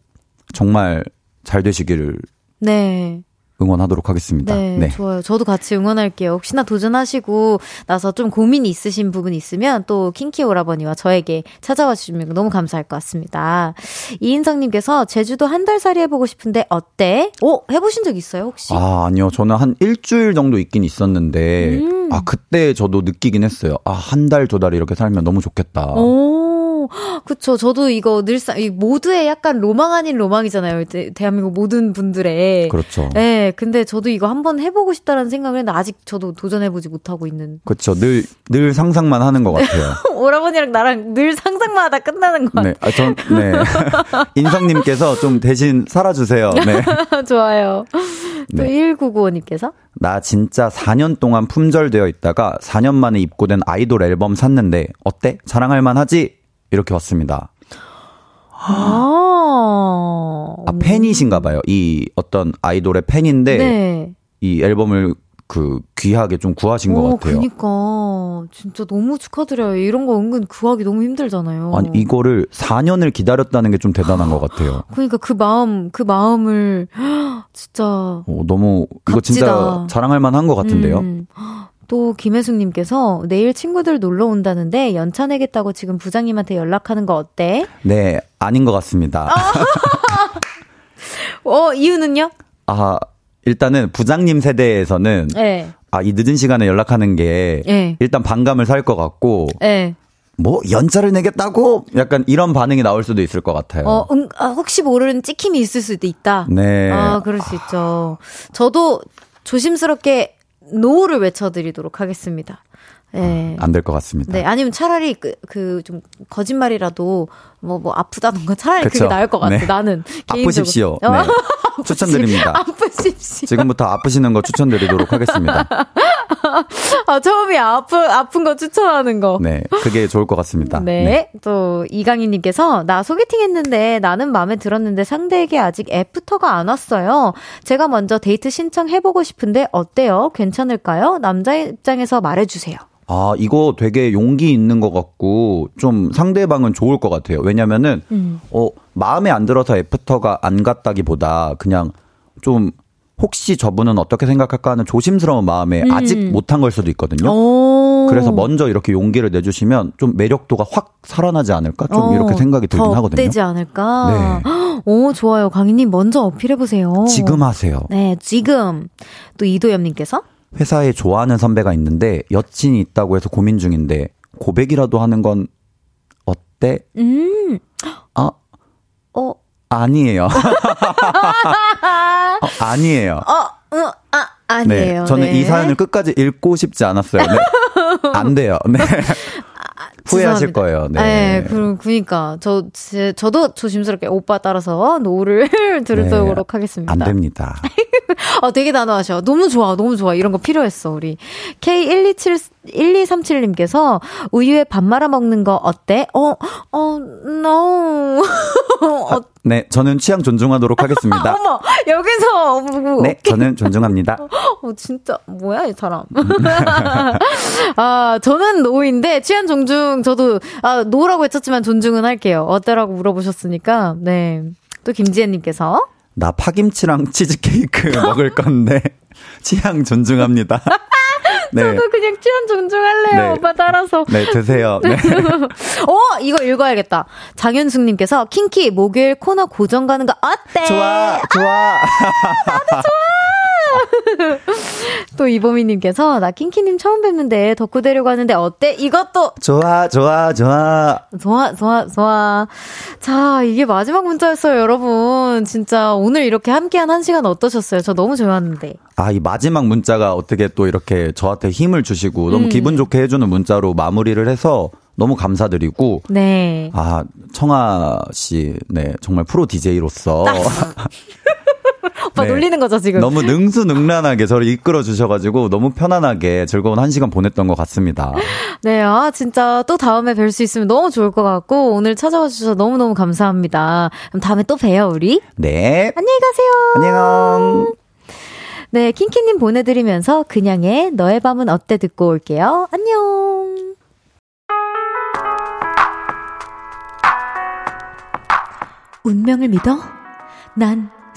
정말 잘 되시기를 네. 응원하도록 하겠습니다. 네, 네. 좋아요. 저도 같이 응원할게요. 혹시나 도전하시고 나서 좀 고민이 있으신 부분 있으면 또 킹키 오라버니와 저에게 찾아와 주시면 너무 감사할 것 같습니다. 이인성님께서 제주도 한 달 살이 해보고 싶은데 어때? 오, 해보신 적 있어요, 혹시? 아, 아니요. 저는 한 일주일 정도 있긴 있었는데, 음. 아, 그때 저도 느끼긴 했어요. 아, 한 달, 두 달 이렇게 살면 너무 좋겠다. 오, 그쵸. 저도 이거 늘상, 이 모두의 약간 로망 아닌 로망이잖아요. 대, 대한민국 모든 분들의. 그렇죠. 네, 근데 저도 이거 한번 해보고 싶다라는 생각을 했는데 아직 저도 도전해보지 못하고 있는. 그렇죠. 늘, 늘 상상만 하는 것 같아요. 오라버니랑 나랑 늘 상상만 하다 끝나는 것 같아요. 네, 아, 전, 네. 인성님께서 좀 대신 살아주세요. 네. 좋아요. 또 네. 1995님께서 나 진짜 4년 동안 품절되어 있다가 4년 만에 입고된 아이돌 앨범 샀는데 어때? 자랑할 만하지? 이렇게 왔습니다. 아, 아, 팬이신가 봐요. 이 어떤 아이돌의 팬인데 네. 이 앨범을 그 귀하게 좀 구하신 것 오, 같아요. 그니까 진짜 너무 축하드려요. 이런 거 은근 구하기 너무 힘들잖아요. 아니 이거를 4년을 기다렸다는 게 좀 대단한 것 같아요. 그러니까 그 마음, 그 마음을 진짜 어, 너무 이거 값지다. 진짜 자랑할 만한 것 같은데요. 음. 또 김혜숙님께서 내일 친구들 놀러 온다는데 연차 내겠다고 지금 부장님한테 연락하는 거 어때? 네, 아닌 것 같습니다. 어 이유는요? 아, 일단은 부장님 세대에서는 네, 아, 이 늦은 시간에 연락하는 게 네, 일단 반감을 살 것 같고 네. 뭐 연차를 내겠다고 약간 이런 반응이 나올 수도 있을 것 같아요. 어, 응, 아, 혹시 모르는 찍힘이 있을 수도 있다. 네. 아, 그럴 수 있죠. 저도 조심스럽게 no를 외쳐드리도록 하겠습니다. 네. 안될 것 같습니다. 네, 아니면 차라리 그, 그, 좀, 거짓말이라도, 뭐, 뭐, 아프다던가 차라리 그게 그쵸. 나을 것 같아, 네. 나는. 아프십시오. 개인적으로. 네. 추천드립니다. 아프십시오. 지금부터 아프시는 거 추천드리도록 하겠습니다. 아, 처음이 아프, 아픈 거 추천하는 거. 네. 그게 좋을 것 같습니다. 네. 또, 이강희님께서, 나 소개팅 했는데 나는 마음에 들었는데 상대에게 아직 애프터가 안 왔어요. 제가 먼저 데이트 신청해보고 싶은데 어때요? 괜찮을까요? 남자 입장에서 말해주세요. 아, 이거 되게 용기 있는 것 같고, 좀 상대방은 좋을 것 같아요. 왜냐면은, 음. 어, 마음에 안 들어서 애프터가 안 갔다기보다, 그냥 좀, 혹시 저분은 어떻게 생각할까 하는 조심스러운 마음에 아직 못한 걸 수도 있거든요. 음. 오. 그래서 먼저 이렇게 용기를 내주시면 좀 매력도가 확 살아나지 않을까? 좀 어, 이렇게 생각이 들긴 더 하거든요. 업되지 않을까? 네. 오, 좋아요. 강희님 먼저 어필해보세요. 지금 하세요. 네, 지금. 또 이도엽님께서? 회사에 좋아하는 선배가 있는데 여친이 있다고 해서 고민 중인데 고백이라도 하는 건 어때? 음, 아, 어, 아니에요. 어, 아니에요. 어, 어, 아, 아니에요. 네. 저는 네. 이 사연을 끝까지 읽고 싶지 않았어요. 네. 안 돼요. 네. 후회하실 죄송합니다. 거예요. 네. 네, 그럼 그니까 저 제, 저도 조심스럽게 오빠 따라서 no를 들도록 하겠습니다. 네. 안 됩니다. 아, 되게 단호하셔. 너무 좋아, 너무 좋아. 이런 거 필요했어, 우리. K127, 1237님께서 우유에 밥 말아 먹는 거 어때? 어, 어, no. 어, 네, 저는 취향 존중하도록 하겠습니다. 어머, 여기서. 뭐, 네, 저는 존중합니다. 어, 진짜, 뭐야, 이 사람. 아, 저는 no인데, 취향 존중, 저도, 아, no라고 했었지만 존중은 할게요. 어때라고 물어보셨으니까, 네. 또 김지혜님께서. 나 파김치랑 치즈케이크 먹을 건데 취향 존중합니다. 네. 저도 그냥 취한 존중할래요, 네. 오빠 따라서. 네, 드세요. 네. 어, 이거 읽어야겠다. 장현숙님께서 킹키 목요일 코너 고정 가는 거 어때? 좋아, 좋아. 또 이보미님께서 나 킹키님 처음 뵙는데 덕후 데리고 가는데 어때? 이것도 좋아, 좋아, 좋아. 좋아, 좋아, 좋아. 자, 이게 마지막 문자였어요, 여러분. 진짜 오늘 이렇게 함께한 한 시간 어떠셨어요? 저 너무 좋았는데. 아, 이 마지막 문자가 어떻게 또 이렇게 저한테 힘을 주시고 너무 음. 기분 좋게 해주는 문자로 마무리를 해서 너무 감사드리고 네. 아, 청아 씨, 네, 정말 프로 DJ로서 오빠 네. 놀리는 거죠, 지금? 너무 능수능란하게 저를 이끌어 주셔가지고 너무 편안하게 즐거운 한 시간 보냈던 것 같습니다. 네, 아, 진짜 또 다음에 뵐 수 있으면 너무 좋을 것 같고, 오늘 찾아와 주셔서 너무너무 감사합니다. 그럼 다음에 또 봬요, 우리. 네, 안녕히 가세요. 안녕. 네, 킹키님 보내드리면서 그냥의 너의 밤은 어때 듣고 올게요. 안녕. 운명을 믿어? 난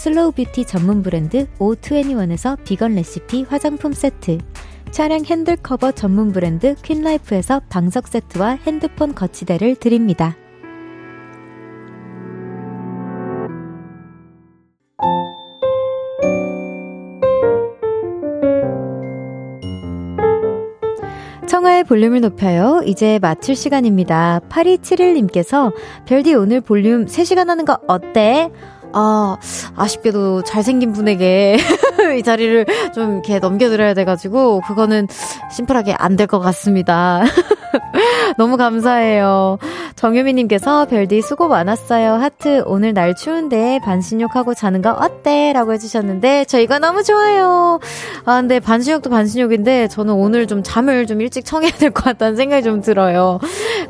슬로우 뷰티 전문 브랜드 O21에서 비건 레시피 화장품 세트 차량 핸들 커버 전문 브랜드 퀸라이프에서 방석 세트와 핸드폰 거치대를 드립니다. 청하의 볼륨을 높여요. 이제 마칠 시간입니다. 8271님께서 별디 오늘 볼륨 3시간 하는 거 어때? 아, 아쉽게도 잘생긴 분에게 이 자리를 좀 이렇게 넘겨드려야 돼가지고, 그거는 심플하게 안 될 것 같습니다. 너무 감사해요. 정유미님께서 별디 수고 많았어요. 하트, 오늘 날 추운데 반신욕하고 자는 거 어때? 라고 해주셨는데, 저 이거 너무 좋아요. 아, 근데 반신욕도 반신욕인데, 저는 오늘 좀 잠을 좀 일찍 청해야 될 것 같다는 생각이 좀 들어요.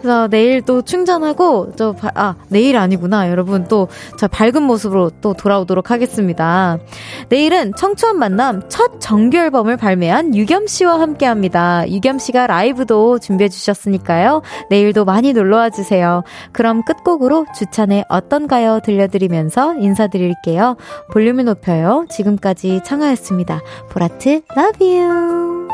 그래서 내일 또 충전하고, 저, 아, 내일 아니구나. 여러분 또, 저 밝은 모습으로 또 돌아오도록 하겠습니다. 내일은 청초한 만남 첫 정규 앨범을 발매한 유겸 씨와 함께 합니다. 유겸 씨가 라이브도 준비해 주셨 으니까요. 내일도 많이 놀러와 주세요. 그럼 끝곡으로 주찬의 어떤가요 들려드리면서 인사드릴게요. 볼륨을 높여요. 지금까지 청하였습니다. 보라트, love you.